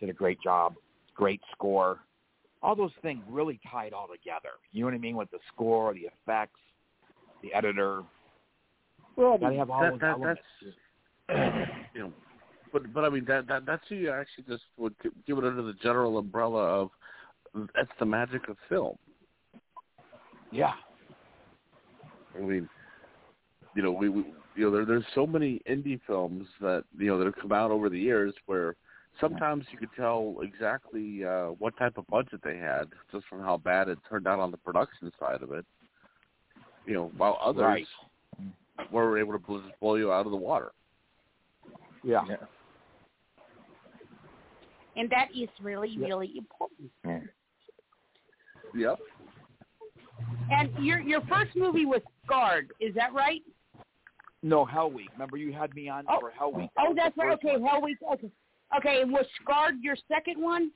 Did a great job. Great score. All those things really tied all together. You know what I mean? With the score, the effects, the editor. Well, Gotta have all that, that, that's you know, but but I mean that that that's who you actually just would give it under the general umbrella of that's the magic of film. Yeah. I mean, you know, we, we you know there there's so many indie films that you know that have come out over the years where sometimes you could tell exactly uh, what type of budget they had just from how bad it turned out on the production side of it. You know, while others Right. Were able to just blow you out of the water. Yeah. and that is really really important. Yep. And your your first movie was Scarred. Is that right? No, Hell Week. Remember you had me on for Hell Week. That Oh, that's right. Okay, one. Hell Week. Okay. Okay, and was Scarred your second one?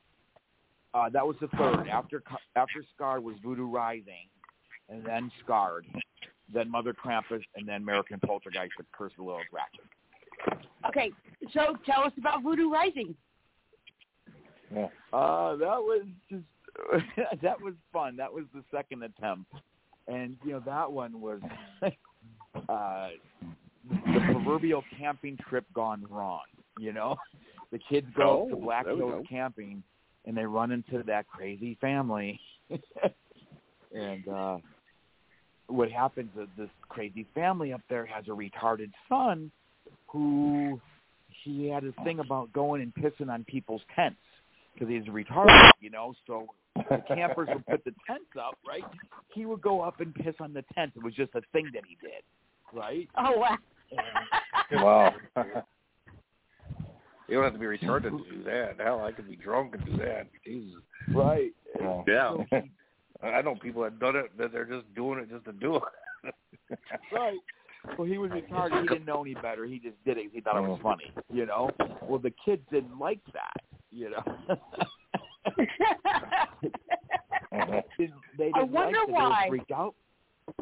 Uh, that was the third. After after Scarred was Voodoo Rising, and then Scarred, then Mother Krampus, and then American Poltergeist with Curse of the Lilith Ratchet. Okay, so tell us about Voodoo Rising. Uh, that was just that was fun. That was the second attempt, and you know that one was uh, the proverbial camping trip gone wrong. You know, the kids go Oh, to Black there Hills camping, and they run into that crazy family, and uh, what happens is this crazy family up there has a retarded son who he had a thing about going and pissing on people's tents because he's retarded, you know. So the campers would put the tents up, right? He would go up and piss on the tent. It was just a thing that he did, right? Oh wow. Wow. you don't have to be retarded to do that. Hell, I could be drunk and do that. Jesus. Right. Well, Yeah. I know people that done it that they're just doing it just to do it. Right. Well, he was retarded. He didn't know any better. He just did it. He thought it was funny, you know. Well, the kids didn't like that, you know. they didn't I like wonder it. They were freaked out.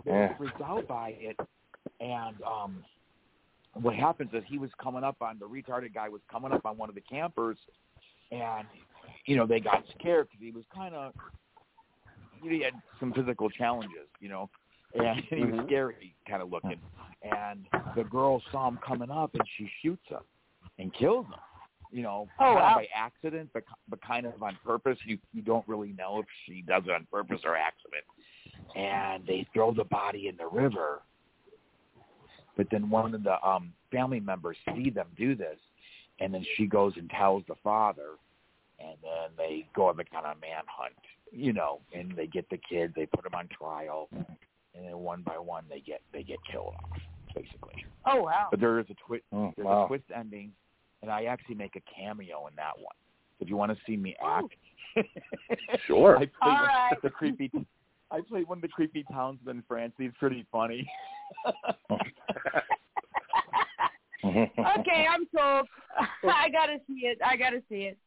They Yeah. were freaked out by it, and um, what happens is he was coming up on the retarded guy was coming up on one of the campers, and you know they got scared because he was kind of he had some physical challenges, you know, and he was Mhm. scary kind of looking. And the girl saw him coming up, and she shoots him and kills him. You know, Oh, wow. by accident, but but kind of on purpose. You you don't really know if she does it on purpose or accident. and they throw the body in the river. But then one of the um family members see them do this, and then she goes and tells the father, and then they go on the kind of manhunt, you know, and they get the kids, they put them on trial, and then one by one they get they get killed off, basically. Oh wow. But there is a twist. Oh, there's wow. a twist ending, and I actually make a cameo in that one. If you want to see me act, Sure. I played All one- right. the creepy. I played one of the creepy townsmen, Francie. It's pretty funny. okay, I'm sold. I gotta see it. I gotta see it.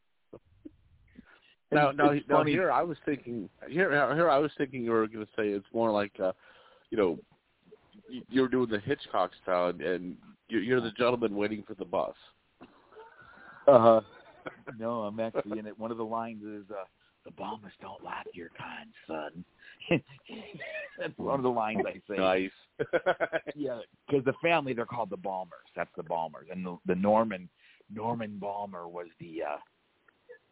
Now, It's- now, now funny. here I was thinking. Here, here I was thinking you were going to say it's more like, uh, you know, you're doing the Hitchcock style, and, and you're, you're the gentleman waiting for the bus. Uh, huh. no, I'm actually in it. One of the lines is, uh, "The Balmers don't like your kind, son." That's one of the lines I say. Nice. Yeah, because the family they're called the Balmers. That's the Balmers, and the, the Norman Norman Balmer was the uh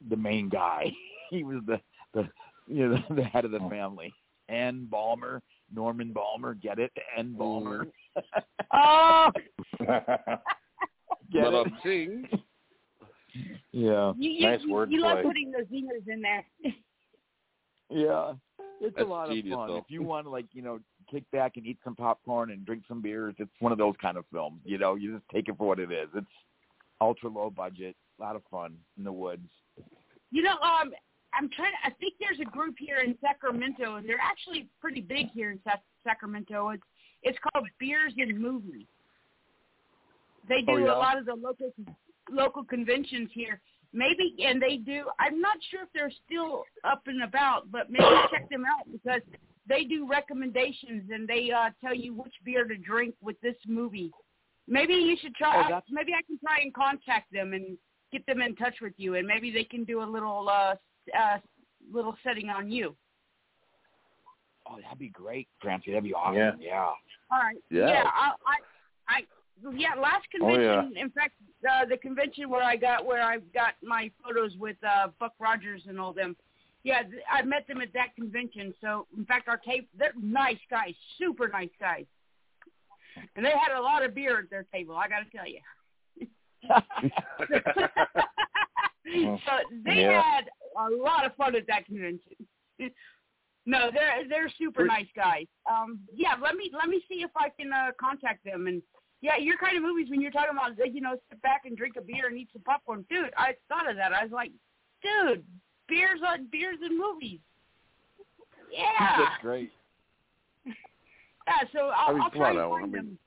the main guy. he was the the you know the, the head of the oh. family. N Balmer, Norman Balmer, get it? N Balmer. Oh, Get but it? I'm seeing. Yeah. you, you, Nice you, word you love putting those zingers in there. Yeah. It's That's a lot genius, of fun. though. If you want to like, you know, kick back and eat some popcorn and drink some beers, it's one of those kind of films. You know, you just take it for what it is. It's ultra low budget, a lot of fun in the woods. You know, um, I'm trying. To, I think there's a group here in Sacramento, and they're actually pretty big here in Sac- Sacramento. It's it's called Beers and Movies. They do Oh, yeah? a lot of the local local conventions here. Maybe, and they do. I'm not sure if they're still up and about, but maybe check them out because they do recommendations and they uh, tell you which beer to drink with this movie. Maybe you should try. Oh, maybe I can try and contact them and get them in touch with you, and maybe they can do a little uh, uh, little setting on you. Oh, that'd be great, Francie. That'd be awesome. Yeah. yeah. All right. Yeah. Yeah. I, I, I yeah. Last Oh, yeah. convention, in fact, uh, the convention where I got where I got my photos with uh, Buck Rogers and all them. Yeah, th- I met them at that convention. So, in fact, our tape, they're nice guys, super nice guys, and they had a lot of beer at their table. I got to tell you. So they Yeah. had a lot of fun at that convention. no, they're they're super nice guys. Um, yeah, let me let me see if I can uh, contact them. And yeah, your kind of movies when you're talking about you know sit back and drink a beer and eat some popcorn, dude. I thought of that. I was like, dude, beers on beers and movies. Yeah, That's great. yeah. So I'll, I mean, I'll try and find them.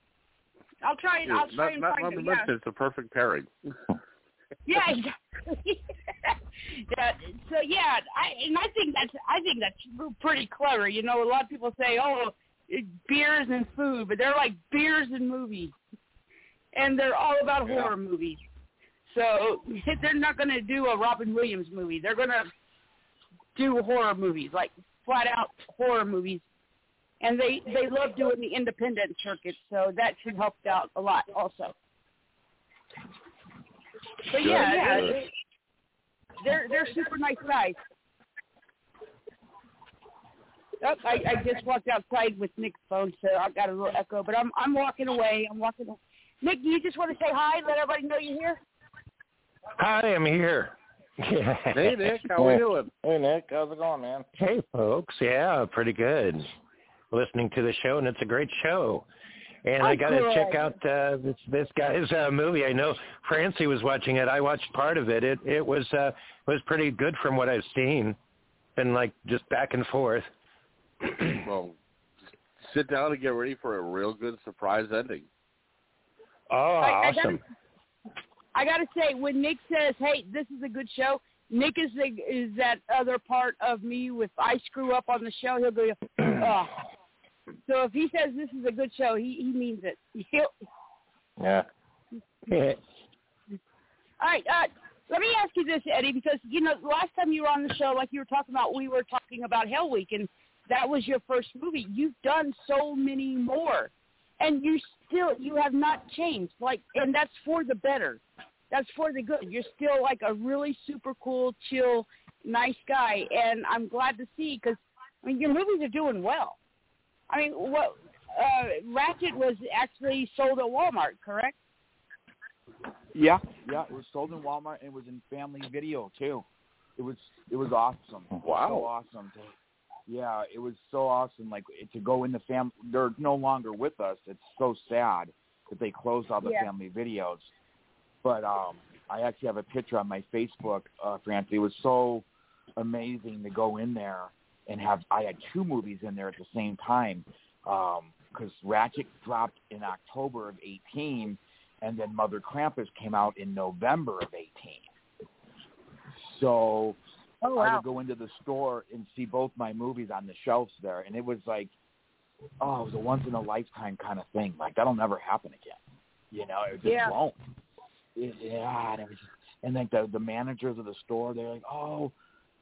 I'll try and Yeah, I'll try not and not, find them. Yeah. it's a perfect pairing. Yeah, exactly. yeah. So yeah, I and I think that's I think that's pretty clever. You know, a lot of people say, "Oh, it, beers and food," but they're like beers and movies, and they're all about Yeah. horror movies. So they're not going to do a Robin Williams movie. They're going to do horror movies, like flat out horror movies. And they they love doing the independent circuit, so that should help out a lot also. But yeah, Good, yeah, good. they- they're they're super nice guys. Oh, I, I just walked outside with Nick's phone, so I've got a little echo. But I'm I'm walking away. I'm walking. Away. Nick, do you just want to say hi? Let everybody know you're here. Hi, I'm here. Hey Nick, how we doing? Hey Nick, how's it going, man? Hey, folks. Yeah, pretty good. Listening to the show, and it's a great show. And I Oh, got to check out uh, this this guy's uh, movie. I know Francie was watching it. I watched part of it. It it was uh, was pretty good from what I've seen. Been like just back and forth. well, sit down and get ready for a real good surprise ending. Oh, I- I gotta- awesome. I got to say, when Nick says, "Hey, this is a good show," Nick is the, is that other part of me. If I screw up on the show, he'll go, "Oh." So if he says this is a good show, he he means it. Yeah. All right. Uh, let me ask you this, Eddie, because you know last time you were on the show, like you were talking about, we were talking about Hell Week, and that was your first movie. You've done so many more, and you still you have not changed. Like, and that's for the better. That's for the good. You're still like a really super cool, chill, nice guy, and I'm glad to see because I mean your movies are doing well. I mean, what uh, Ratchet was actually sold at Walmart, correct? Yeah, yeah, it was sold in Walmart and it was in Family Video too. It was it was awesome. Wow. so awesome. To, yeah, it was so awesome. Like to go in the fam, they're no longer with us. It's so sad that they closed all the Yeah. family videos. But um, I actually have a picture on my Facebook, uh, Francie. It was so amazing to go in there and have. I had two movies in there at the same time um, because Ratchet dropped in October of 18, and then Mother Krampus came out in November of 18. So Oh, I would go into the store and see both my movies on the shelves there, and it was like, oh, it was a once in a lifetime kind of thing. Like that'll never happen again. You know, it just Yeah. won't. It, yeah, and it was and like the the managers of the store, they're like, oh,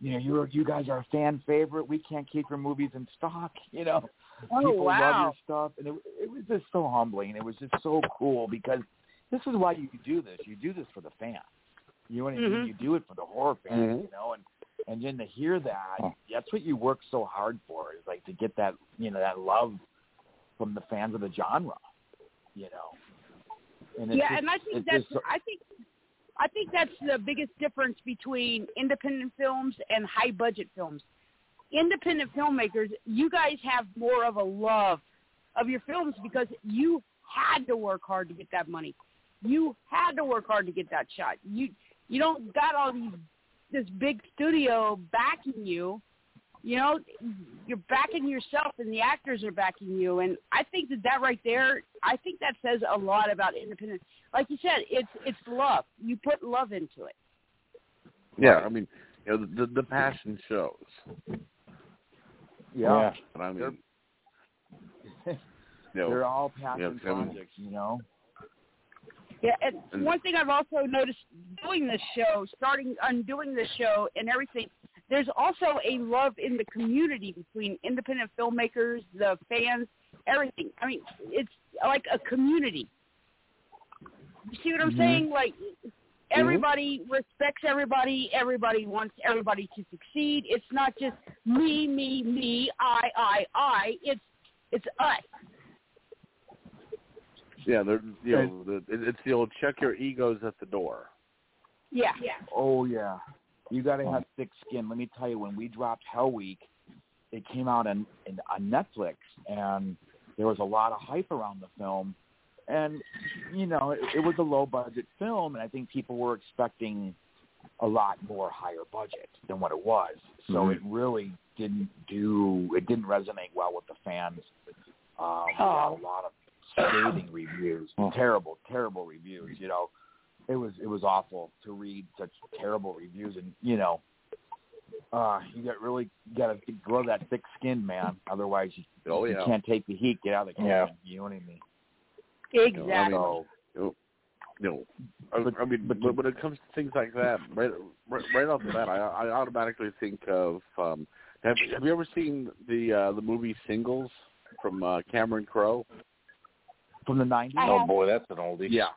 you know, you you guys are a fan favorite. We can't keep your movies in stock. You know, Oh, people love your stuff, and it it was just so humbling. It was just so cool because this is why you do this. You do this for the fans. You know what I mean? Mhm. You do it for the horror fans, Mhm. you know, and and then to hear that, that's what you work so hard for is like to get that you know that love from the fans of the genre, you know. And it's yeah, just- and I think that's just I think I think that's the biggest difference between independent films and high budget films. Independent filmmakers, you guys have more of a love of your films because you had to work hard to get that money. You had to work hard to get that shot. You you don't got all these this big studio backing you. You know, you're backing yourself, and the actors are backing you. And I think that that right there, I think that says a lot about independence. Like you said, it's it's love. You put love into it. Yeah, I mean, you know, the the passion shows. yeah, And I mean, they're, you know, they're all passion yeah, I mean- projects, you know. Yeah, and And- one thing I've also noticed doing this show, starting undoing this show and everything, there's also a love in the community between independent filmmakers, the fans, everything. I mean, it's like a community. You see what I'm Mhm. saying? Like everybody respects everybody. Everybody wants everybody to succeed. It's not just me, me, me, I, I, I. It's it's us. yeah, they're you know, the, it's the old check your egos at the door. Yeah. Yeah. Oh yeah, you got to have thick skin. Let me tell you, when we dropped Hell Week, it came out on in, on Netflix, and there was a lot of hype around the film. And you know, it, it was a low budget film, and I think people were expecting a lot more higher budget than what it was. So Mhm. it really didn't do. It didn't resonate well with the fans. Um, we got a lot of scathing reviews, terrible, terrible reviews. You know, it was it was awful to read such terrible reviews, and you know, uh, you got really got to grow that thick skin, man. Otherwise, you, Oh, you can't take the heat. Get out of the Yeah. kitchen. You know what I mean? Exactly. I mean, you know, you I, I mean, but, when it comes to things like that, right, right, right off the bat, I, I automatically think of. Um, have, have you ever seen the uh, the movie Singles from uh, Cameron Crowe? From the nineties. Oh boy, that's an oldie. Yeah,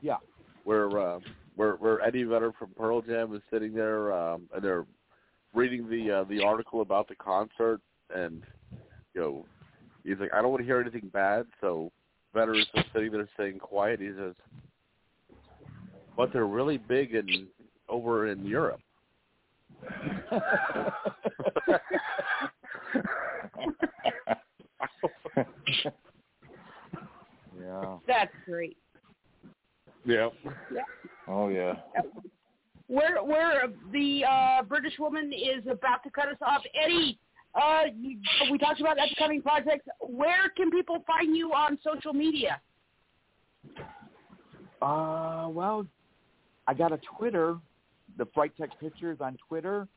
yeah. Where uh, where where Eddie Vedder from Pearl Jam is sitting there, um, and they're reading the uh, the article about the concert, and you know, he's like, I don't want to hear anything bad, so Vedder is just sitting there staying quiet. He says, but they're really big in over in Europe. yeah. That's great. Yeah. Yeah. Oh yeah. Where where the uh, British woman is about to cut us off, Eddie. Uh, we talked about upcoming projects. Where can people find you on social media? Uh, well, I got a Twitter, the Fright Tech Pictures on Twitter,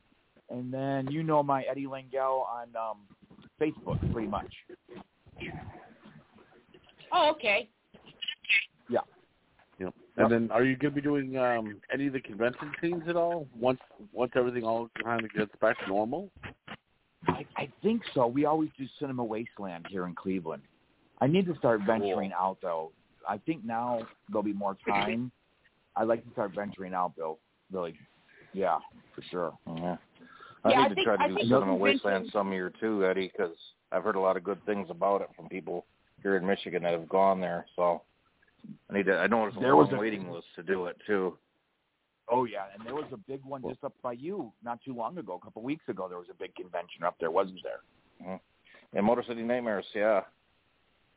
and then you know my Eddie Lengyel on um, Facebook, pretty much. Oh, okay. Yeah. Yep. And then, are you going to be doing um, any of the convention scenes at all once once everything all kind of gets back to normal? I, I think so. We always do Cinema Wasteland here in Cleveland. I need to start venturing out though. I think now there'll be more time. I'd like to start venturing out though. Really, yeah, for sure. Yeah. I Yeah, I need to think- try I to do Cinema convention- Wasteland some year too, Eddie, because I've heard a lot of good things about it from people here in Michigan that have gone there. So I need to. I know there's a There long was a- waiting list to do it too. Oh yeah, and there was a big one just up by you not too long ago. A couple of weeks ago, there was a big convention up there, wasn't there? Mhm. And Motor City Nightmares, yeah.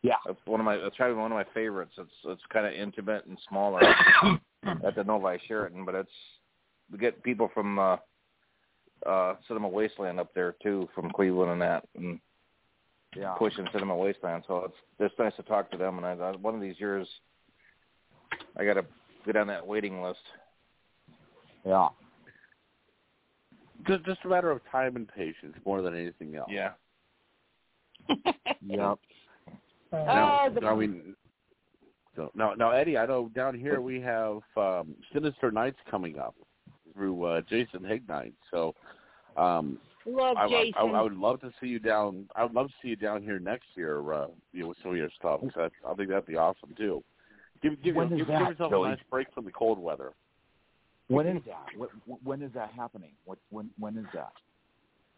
Yeah. That's one of my. That's probably one of my favorites. It's it's kind of intimate and smaller at the Novi Sheraton, but it's we get people from uh, uh, Cinema Wasteland up there too, from Cleveland and that, and Yeah. pushing Cinema Wasteland. So it's it's nice to talk to them. And I, I one of these years, I got to get on that waiting list. Yeah. Just just a matter of time and patience more than anything else. Yeah. Yep. Now, Oh, the- I mean, so now, now, Eddie, I know down here we have um, Sinister Nights coming up through uh, Jason Hignite. So, um, Love I, I, Jason. I, I would love to see you down. I would love to see you down here next year. Uh, you know, with some of your stuff. 'cause I, I think that'd be awesome too. Give give, When give, is give that, yourself Billy? a nice break from the cold weather. When is that? What, when is that happening? What when when is that?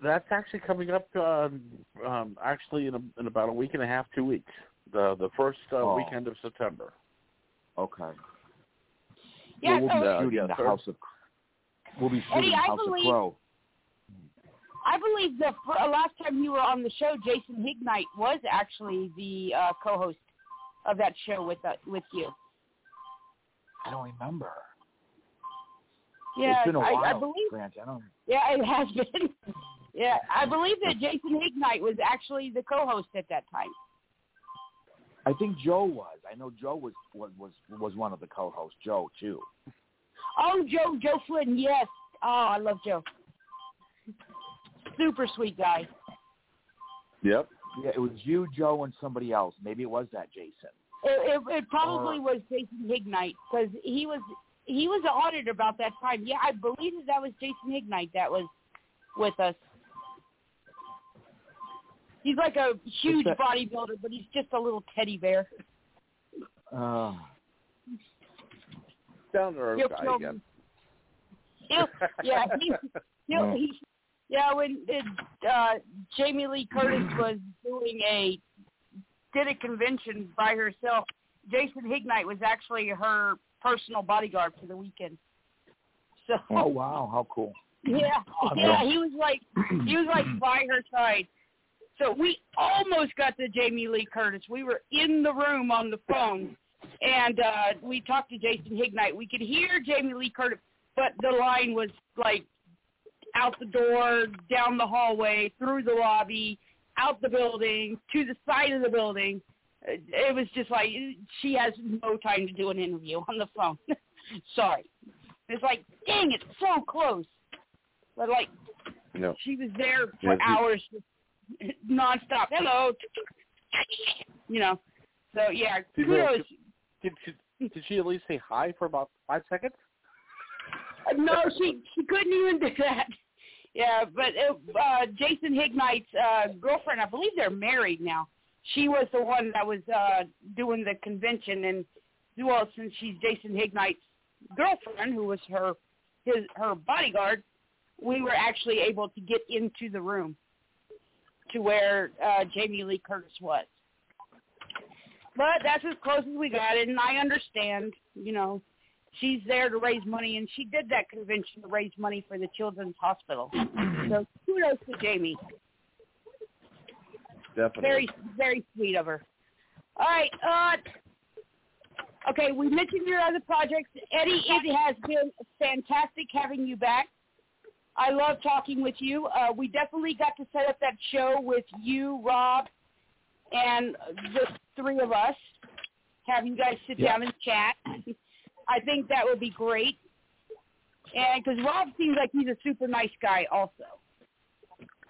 That's actually coming up. Um, um, actually, in, a, in about a week and a half, two weeks. The the first uh, Oh. weekend of September. Okay. Yeah, we'll be so- shooting yeah, the third- House of. We'll be shooting Eddie, I House believe- of Crow. I believe the uh, last time you were on the show, Jason Hignite was actually the uh, co-host of that show with uh, with you. I don't remember. Yeah, it's been a I, while, I believe. Grant. I don't. Yeah, it has been. yeah, I believe that Jason Hignite was actually the co-host at that time. I think Joe was. I know Joe was was was, was one of the co-hosts. Joe too. Oh, Joe Joe Flynn, yes. Oh, I love Joe. Super sweet guy. Yep. Yeah, it was you, Joe, and somebody else. Maybe it was that Jason. It, it, it probably was Jason Hignite because he was he was the auditor about that time. Yeah, I believe that that was Jason Hignite that was with us. He's like a huge that- bodybuilder, but he's just a little teddy bear. Uh, Down to earth He'll guy again. He'll, yeah, he, he'll, he, yeah. When it, uh, Jamie Lee Curtis was doing a did a convention by herself, Jason Hignite was actually her personal bodyguard for the weekend. So oh wow, how cool! yeah, yeah, he was like he was like by her side. So we almost got to Jamie Lee Curtis. We were in the room on the phone, and uh we talked to Jason Hignite. We could hear Jamie Lee Curtis, but the line was like out the door, down the hallway, through the lobby, out the building, to the side of the building. It it was just like she has no time to do an interview on the phone. Sorry. It's like, dang, it's so close. But like, No. she was there for she- hours, nonstop. Hello, you know. So yeah, Did, kudos. did, she, did she at least say hi for about five seconds? No, she she couldn't even do that. Yeah, but uh, Jason Hignite's uh, girlfriend, I believe they're married now. She was the one that was uh, doing the convention, and well, since she's Jason Hignite's girlfriend, who was her his her bodyguard, we were actually able to get into the room to where uh, Jamie Lee Curtis was. But that's as close as we got, and I understand, you know, she's there to raise money, and she did that convention to raise money for the Children's Hospital. so kudos to Jamie. Definitely. Very, very sweet of her. All right. Uh, okay, we mentioned your other projects. Eddie, it has been fantastic having you back. I love talking with you. Uh, we definitely got to set up that show with you, Rob, and the three of us. Have you guys sit Yeah. down and chat. I think that would be great. And because Rob seems like he's a super nice guy, also.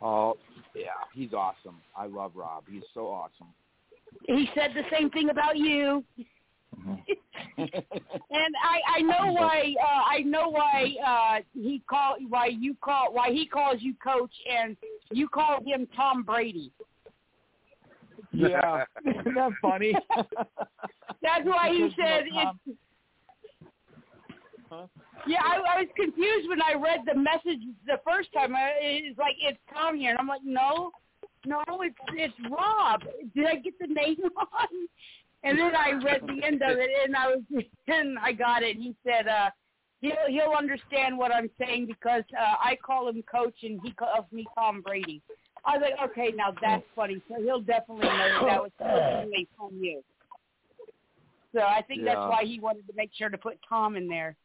Oh yeah, he's awesome. I love Rob. He's so awesome. He said the same thing about you. and I I know why uh, I know why uh he call why you call why he calls you coach and you call him Tom Brady. Yeah, isn't that funny? That's why he Because, you know, said Tom- Yeah, I, I was confused when I read the message the first time. I, it's like it's Tom here, and I'm like, no, no, it's it's Rob. Did I get the name on? And then I read the end of it, and I was and I got it. He said, uh, he'll he'll understand what I'm saying because uh, I call him Coach, and he calls me Tom Brady. I was like, okay, now that's funny. So he'll definitely know that was originally from you. So I think that's why he wanted to make sure to put Tom in there.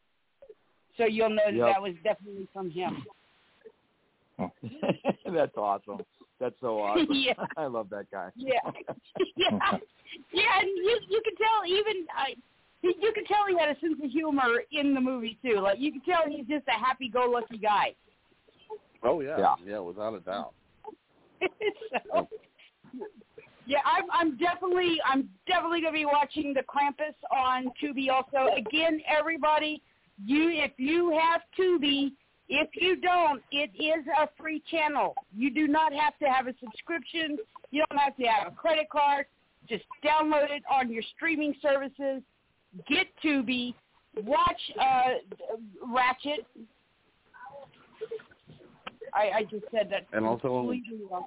So you'll know that Yep. that was definitely from him. Oh, that's awesome. That's so awesome. Yeah. I love that guy. Yeah, yeah, yeah. And you you can tell even I, you can tell he had a sense of humor in the movie too. Like you can tell he's just a happy-go-lucky guy. Oh yeah, Yeah. yeah, without a doubt. so, yeah, I'm I'm definitely I'm definitely gonna be watching the Krampus on Tubi. Also, again, everybody, you if you have Tubi, if you don't, it is a free channel. You do not have to have a subscription. You don't have to have a credit card. Just download it on your streaming services. Get Tubi. Watch uh, Ratchet. I, I just said that And also- completely wrong.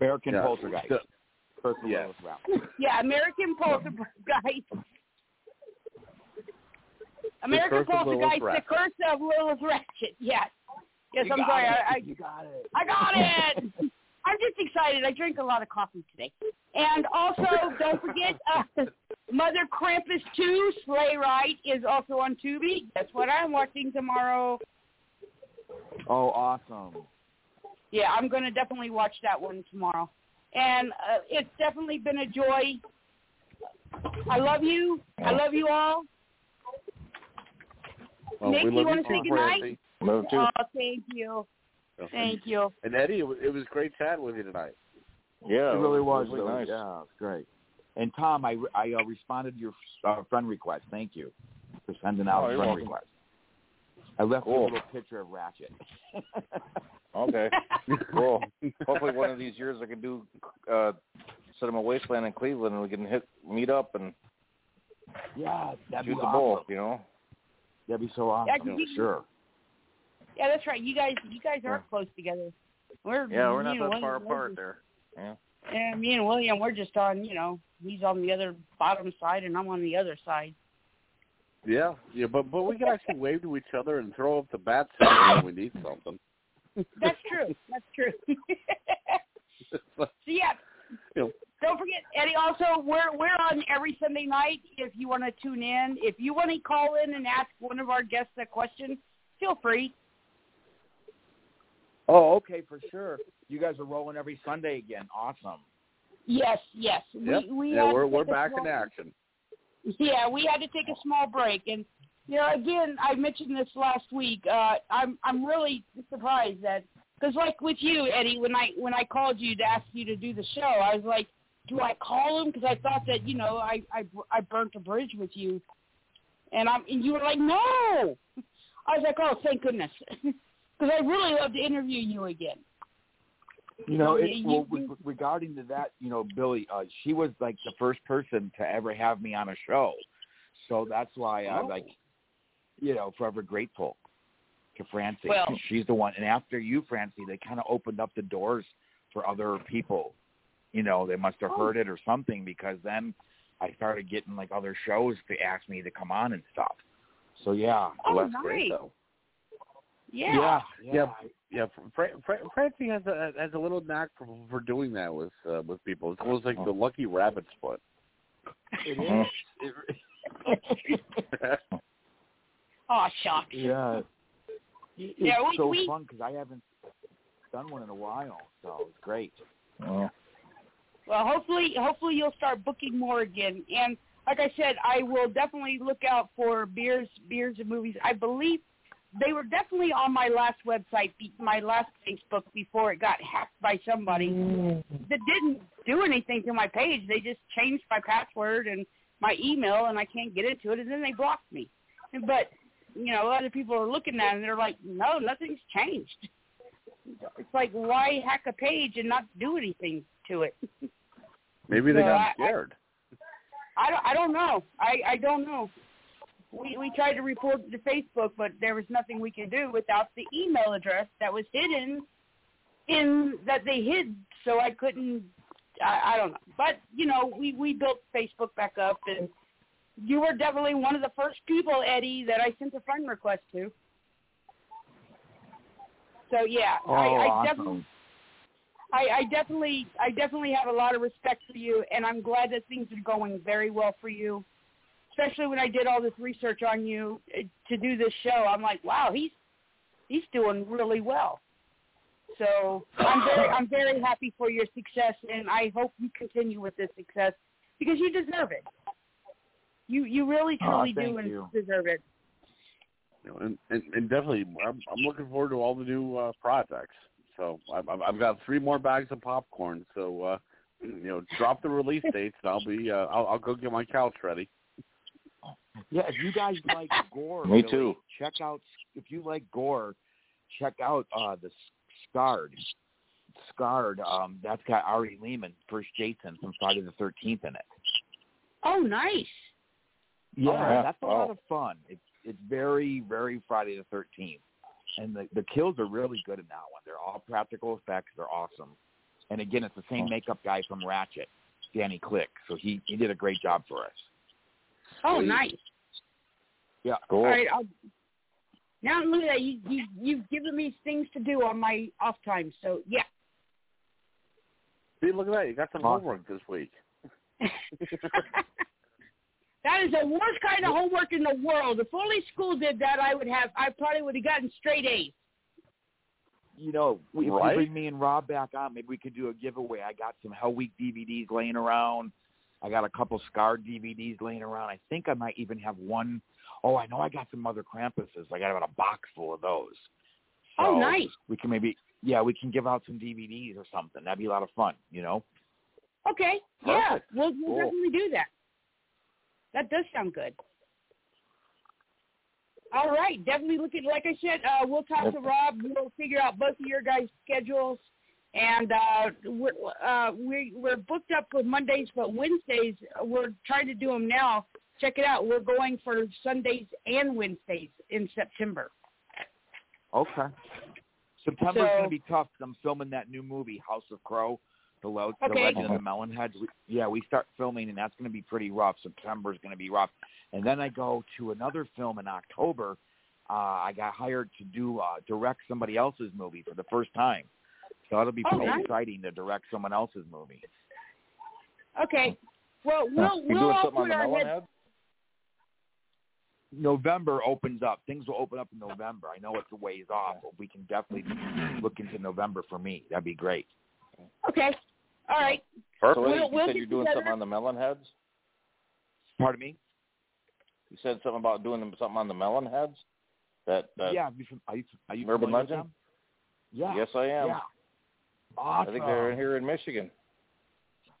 American Yeah. Poltergeist. The- First of Yes. all, Yeah, American Poltergeist. Curse of Lilith Poltergeist, The. Curse of Lilith Ratchet. Yes. Yes, You I'm sorry. it. I, I, You got it. I got it. I'm just excited. I drink a lot of coffee today. And also, don't forget, uh, Mother Krampus 2, Slay Ride, is also on Tubi. That's what I'm watching tomorrow. Oh, awesome. Yeah, I'm going to definitely watch that one tomorrow. And uh, it's definitely been a joy. I love you. I love you all. Well, Nick, we you love wanna you say too, goodnight? Love too. Oh, thank you. Thank you. And Eddie, it was, it was great chatting with you tonight. Yeah, it really was. really though. nice. Yeah, it's great. And Tom, I I uh, responded to your uh, friend request. Thank you for sending out Oh, a friend welcome. request. I left Cool. a little picture of Ratchet. Okay. cool. Hopefully, one of these years I can do uh, Cinema Wasteland in Cleveland, and we can hit meet up and yeah, that'd shoot be the awesome. bull. You know. That'd be so awesome. Yeah, 'cause you- sure. Yeah, that's right. You guys, you guys are close together. We're Yeah, we're not that William, far apart just- there. Yeah. Yeah, me and William, we're just on. You know, he's on the other bottom side, and I'm on the other side. Yeah, yeah, but but we can actually wave to each other and throw up the bat signal when we need something. That's true. That's true. so yeah, You know, don't forget Eddie. Also, we're we're on every Sunday night. If you want to tune in, if you want to call in and ask one of our guests a question, feel free. Oh, okay, for sure. You guys are rolling every Sunday again. Awesome. Yes, yes. Yep. We, we yeah, we're we're back small- in action. Yeah, we had to take a small break, and you know, again, I mentioned this last week. Uh, I'm I'm really surprised that because, like with you, Eddie, when I when I called you to ask you to do the show, I was like, do I call him? Because I thought that you know I I I burnt a bridge with you, and I'm and you were like, no. I was like, oh, thank goodness, because I really love to interview you again. You know, it, well, regarding to that, you know, Billy, uh, she was like the first person to ever have me on a show, so that's why I'm Oh. like, you know, forever grateful to Francie. Well- she's the one. And after you, Francie, they kind of opened up the doors for other people. You know, they must have Oh. heard it or something because then I started getting like other shows to ask me to come on and stuff. So yeah, Oh, that's great though. Yeah. yeah, Yeah, yeah. Fra- Fra- Francie has a has a little knack for for doing that with uh, with people. It's almost like the lucky rabbit's foot. It Mhm. Oh, shucks. Yeah. It's Yeah, we- so we- fun because I haven't done one in a while, so it's great. Yeah. Well, hopefully, hopefully you'll start booking more again. And like I said, I will definitely look out for beers, beers and movies. I believe they were definitely on my last website, my last Facebook before it got hacked by somebody mm. that didn't do anything to my page. They just changed my password and my email, and I can't get into it, and then they blocked me. But you know, other people are looking at it and they're like, no, nothing's changed. It's like, why hack a page and not do anything to it? Maybe they So got I- scared. I don't, I don't know. I, I don't know. we we tried to report it to Facebook, but there was nothing we could do without the email address that was hidden in that they hid, so I couldn't. I, I don't know, but you know, we we built Facebook back up, and you were definitely one of the first people, Eddie, that I sent a friend request to. So yeah, Oh, I, I oh, awesome. definitely. I, I definitely, I definitely have a lot of respect for you, and I'm glad that things are going very well for you. Especially when I did all this research on you uh, to do this show, I'm like, wow, he's he's doing really well. So I'm very, I'm very happy for your success, and I hope you continue with this success because you deserve it. You, you really, truly thank do and you. deserve it. And, and, and definitely, I'm, I'm looking forward to all the new uh, projects. So I've, I've- I've got three more bags of popcorn. So uh, you know, drop the release dates, and I'll be uh, I'll, I'll go get my couch ready. Yeah, if you guys like gore, Me really, too. Check out if you like gore, check out uh the Scarred. Scarred. Um, that's got Ari Lehman, first Jason from Friday the Thirteenth in it. Oh, nice. Yeah, Oh, yeah. that's a lot of fun. It's it's very very Friday the Thirteenth, and the the kills are really good in that one. They're all practical effects. They're awesome, and again, it's the same makeup guy from Ratchet, Danny Click. So he he did a great job for us. Oh, Sweet. nice. Yeah. All right, I'll, now look at that. You, you, you've given me things to do on my off time. So yeah. See, look at that! You got some Awesome. homework this week. That is the worst kind of homework in the world. If only school did that, I would have. I probably would have gotten straight A's. you know, we, Right? you bring me and Rob back on, maybe we could do a giveaway. I got some Hellweek DVDs laying around. I got a couple Scarred DVDs laying around. I think I might even have one oh I know I got some Mother Krampuses. I got about a box full of those. Oh, nice. We can maybe, yeah, we can give out some DVDs or something. That'd be a lot of fun, you know. Okay. Yeah, we'll, we'll Cool. definitely do that. That does sound good. All right, definitely look at. Like I said, uh, we'll talk to Rob. We'll figure out both of your guys' schedules, and uh, we're uh, we we're booked up for Mondays, but Wednesdays we're trying to do them now. Check it out. We're going for Sundays and Wednesdays in September. Okay. September's So- gonna be tough 'cause I'm filming that new movie, House of Crow, the, Lo- the Okay. Legend of the Melonheads. We, yeah, we start filming, and that's gonna be pretty rough. September's gonna be rough, and then I go to another film in October. Uh, I got hired to do uh, direct somebody else's movie for the first time, so it'll be Oh, pretty nice. exciting to direct someone else's movie. Okay. Well, we'll You we'll all something on put our heads. Melonhead? November opens up. Things will open up in November. I know it's a ways off, but we can definitely look into November for me. That'd be great. Okay. All right. So We'll- you we'll said get you're doing together. something on the melon heads? Pardon me? You said something about doing something on the melon heads? That, that yeah, you, fam- are you, are you urban legend? them? Yeah. Yes, I am. Yeah. Awesome. I think they're here in Michigan.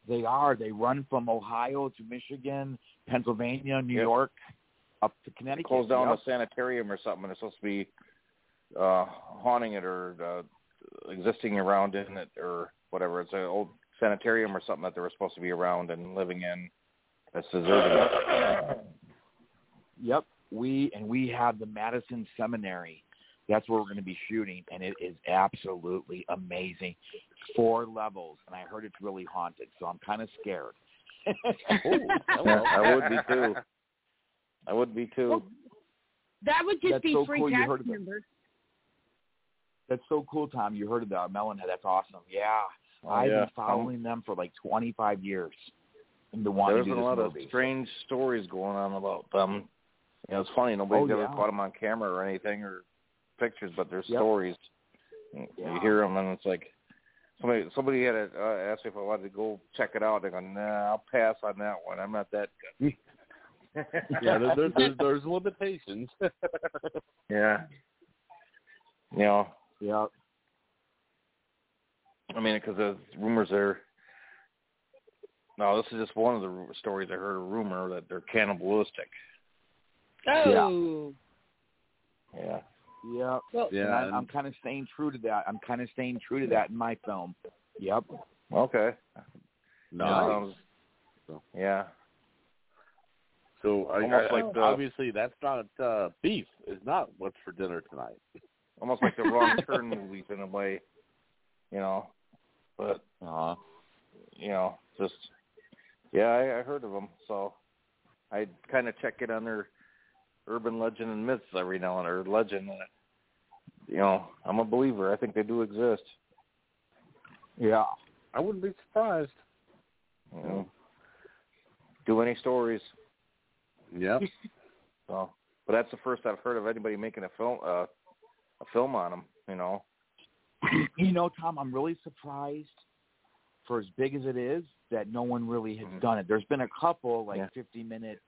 They are. They run from Ohio to Michigan, Pennsylvania, New Yep. York, up to They Connecticut. closed down Yep. a sanitarium or something, and it's supposed to be uh haunting it or uh, existing around in it or whatever. It's an old sanitarium or something that they were supposed to be around and living in. That's deserted. Yep. We and we have the Madison Seminary. That's where we're going to be shooting, and it is absolutely amazing. Four levels, and I heard it's really haunted, so I'm kind of scared. Yeah, I would be too. I would be too. That would just That's be so free cool you cast heard of it. members. That's so cool, Tom. You heard of the Melonhead. That's awesome. Yeah. Oh, I've yeah. been following them for like 25 years. Into wanting There's to been do a lot movie. of strange stories going on about them. You know, it's funny nobody's Oh, ever yeah. caught them on camera or anything or pictures, but there's Yep. stories. You- Yeah. You hear them, and it's like somebody somebody had a, uh, asked me if I wanted to go check it out. They go, Nah, I'll pass on that one. I'm not that good. yeah, there, there, there's, there's limitations. yeah. You know, Yeah. I mean, because the rumors are. No, this is just one of the stories I heard. A rumor that they're cannibalistic. Oh. Yeah. Yeah. Yep. Well, And I, I'm kind of staying true to that. I'm kind of staying true to that in my film. Yep. Okay. Nice. Sounds- yeah. So I, Almost I, like the- obviously that's not uh, beef. Is not what's for dinner tonight. Almost like the wrong turn movies in a way, you know. But uh you know, just yeah, I, I heard of them, so I kind of check it on their urban legend and myths every now and or legend. And, you know, I'm a believer. I think they do exist. Yeah. I wouldn't be surprised. You know, do any stories? Yep. So, but that's the first I've heard of anybody making a film uh, a film on them. You know. you know, Tom, I'm really surprised for as big as it is that no one really has done it. There's been a couple like Yeah. 50 minute,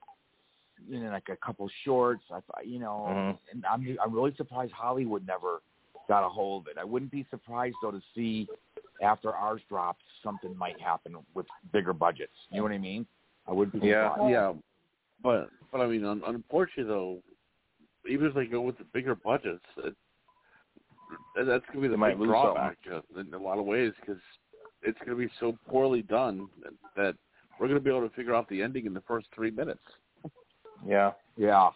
you know, like a couple shorts. I, you know, Mhm. and I'm I'm really surprised Hollywood never got a hold of it. I wouldn't be surprised though to see after ours drops something might happen with bigger budgets. You know what I mean? I wouldn't be Yeah, surprised. yeah. But but I mean, un- unfortunately though, even if they go with the bigger budgets, it, that's going to be the They might big drawback in a lot of ways because it's going to be so poorly done that, that we're going to be able to figure out the ending in the first three minutes. Yeah. Yeah.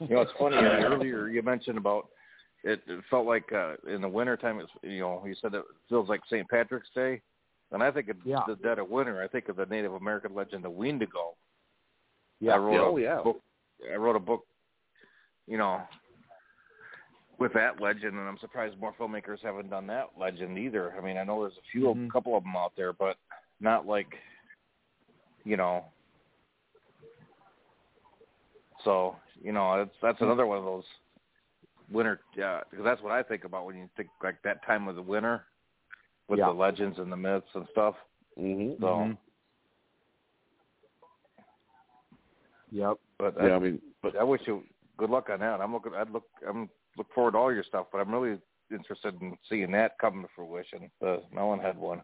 You know, it's funny. uh, earlier you mentioned about it. It felt like uh, in the winter time. It's you know you said it feels like St. Patrick's Day, and I think of Yeah. the dead of winter. I think of the Native American legend, the Wendigo. Yeah. I wrote Yeah, a oh, yeah. book. I wrote a book. You know, with that legend, and I'm surprised more filmmakers haven't done that legend either. I mean, I know there's a few, Mhm. a couple of them out there, but not like, you know. So you know, that's that's another one of those winter. Yeah, because that's what I think about when you think like that time of the winter with Yeah. the legends and the myths and stuff. Mm-hmm. So, Mhm. Yep. but Yeah, I mean, but I wish you good luck on that. I'm looking. I'd look. I'm look forward to all your stuff, but I'm really interested in seeing that come to fruition. The Melonhead one.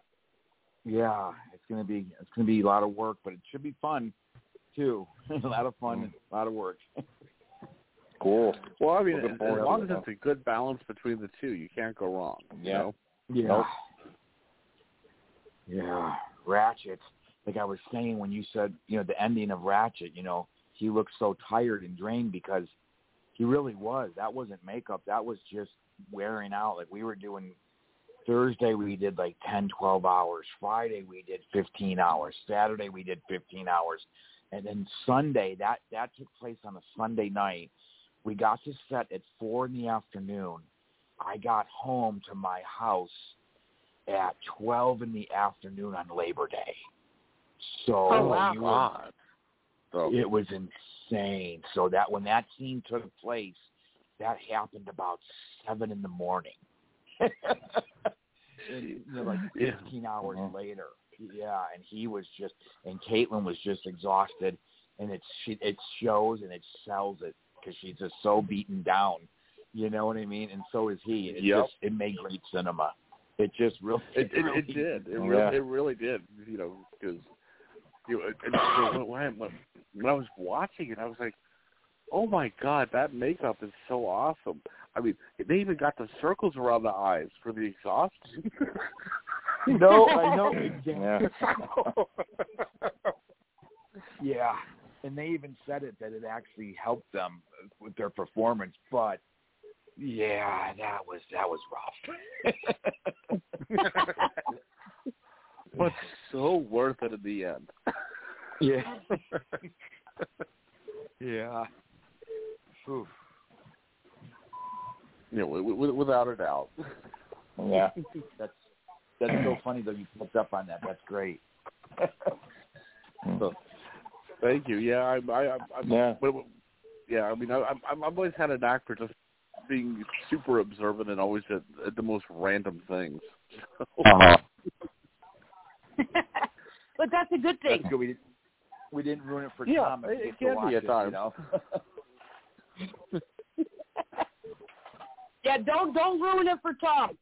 Yeah, it's gonna be it's gonna be a lot of work, but it should be fun too. a lot of fun, and a lot of work. Cool. well, I mean, as, forward as to long as it's a good balance between the two, you can't go wrong. you Yeah. know? Yeah. Nope. Yeah. Ratchet. Like I was saying when you said, you know, the ending of Ratchet, you know, he looked so tired and drained because he really was. That wasn't makeup. That was just wearing out. Like we were doing Thursday we did like ten, twelve hours. Friday we did 15 hours. Saturday we did 15 hours. And then Sunday, that that took place on a Sunday night. We got to set at 4 in the afternoon. I got home to my house at 12 in the afternoon on Labor Day. So Oh, wow. you were- it was insane. So that when that scene took place, that happened about seven in the morning. and, you know, like Yeah. 15 hours Mhm. later. Yeah, and he was just, and Caitlin was just exhausted, and it she, it shows and it sells it because she's just so beaten down. You know what I mean? And so is he. It Yep. just it made great cinema. It just really It, it, really it did. It Yeah. really, it really did. You know, because you know, and so when, I, was watching it, I was like, "Oh my god, that makeup is so awesome!" I mean, they even got the circles around the eyes for the exhaustion. No, I know Yeah. exactly. yeah, and they even said it that it actually helped them with their performance. But yeah, that was that was rough. but so worth it in the end. yeah. Oof. You know, w- w- without a doubt. Yeah. That's that's so funny though. You picked up on that. That's great. So, thank you. Yeah, I, I, I, I Yeah. But, yeah, I mean, I, I'm, I've always had a knack for just being super observant and always at, at the most random things. Uh-huh. but that's a good thing. That's good. We didn't we didn't ruin it for Yeah, Tom. and it- it can be watch at it, times. You know? Yeah, don't don't ruin it for Tom.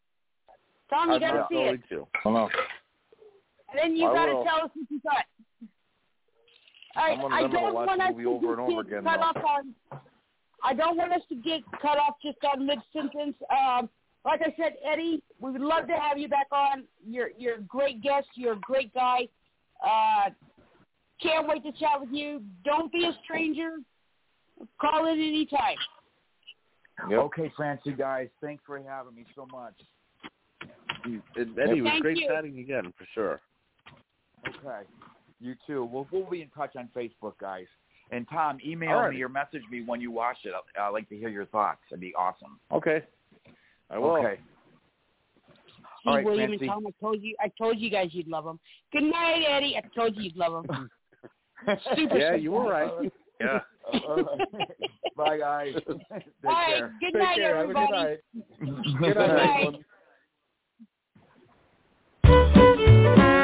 Tom, you I'm gotta not see it, to. I know. and then you I gotta will. tell us what you thought. I I'm one of I them that'll don't want us to over and over get again, cut though. off on. I don't want us to get cut off just on mid sentence. Um, like I said, Eddie, we would love to have you back on. You're you're a great guest. You're a great guy. Uh, Can't wait to chat with you. Don't be a stranger. Call in anytime. Yep. Okay, Francie, guys, thanks for having me so much. And Eddie, it was Thank great you. chatting again for sure. Okay, you too. We'll we'll be in touch on Facebook, guys. And Tom, email All right. me or message me when you watch it. I'd like to hear your thoughts. It'd be awesome. Okay, I will. Okay. See, All right, William Francie. and Tom, I told you, I told you guys you'd love them. Good night, Eddie. I told you you'd love them. Super yeah, you were right. Yeah. Bye, guys. Take All right, care. good Take night, care. Have a everybody. Good night. Good Good night,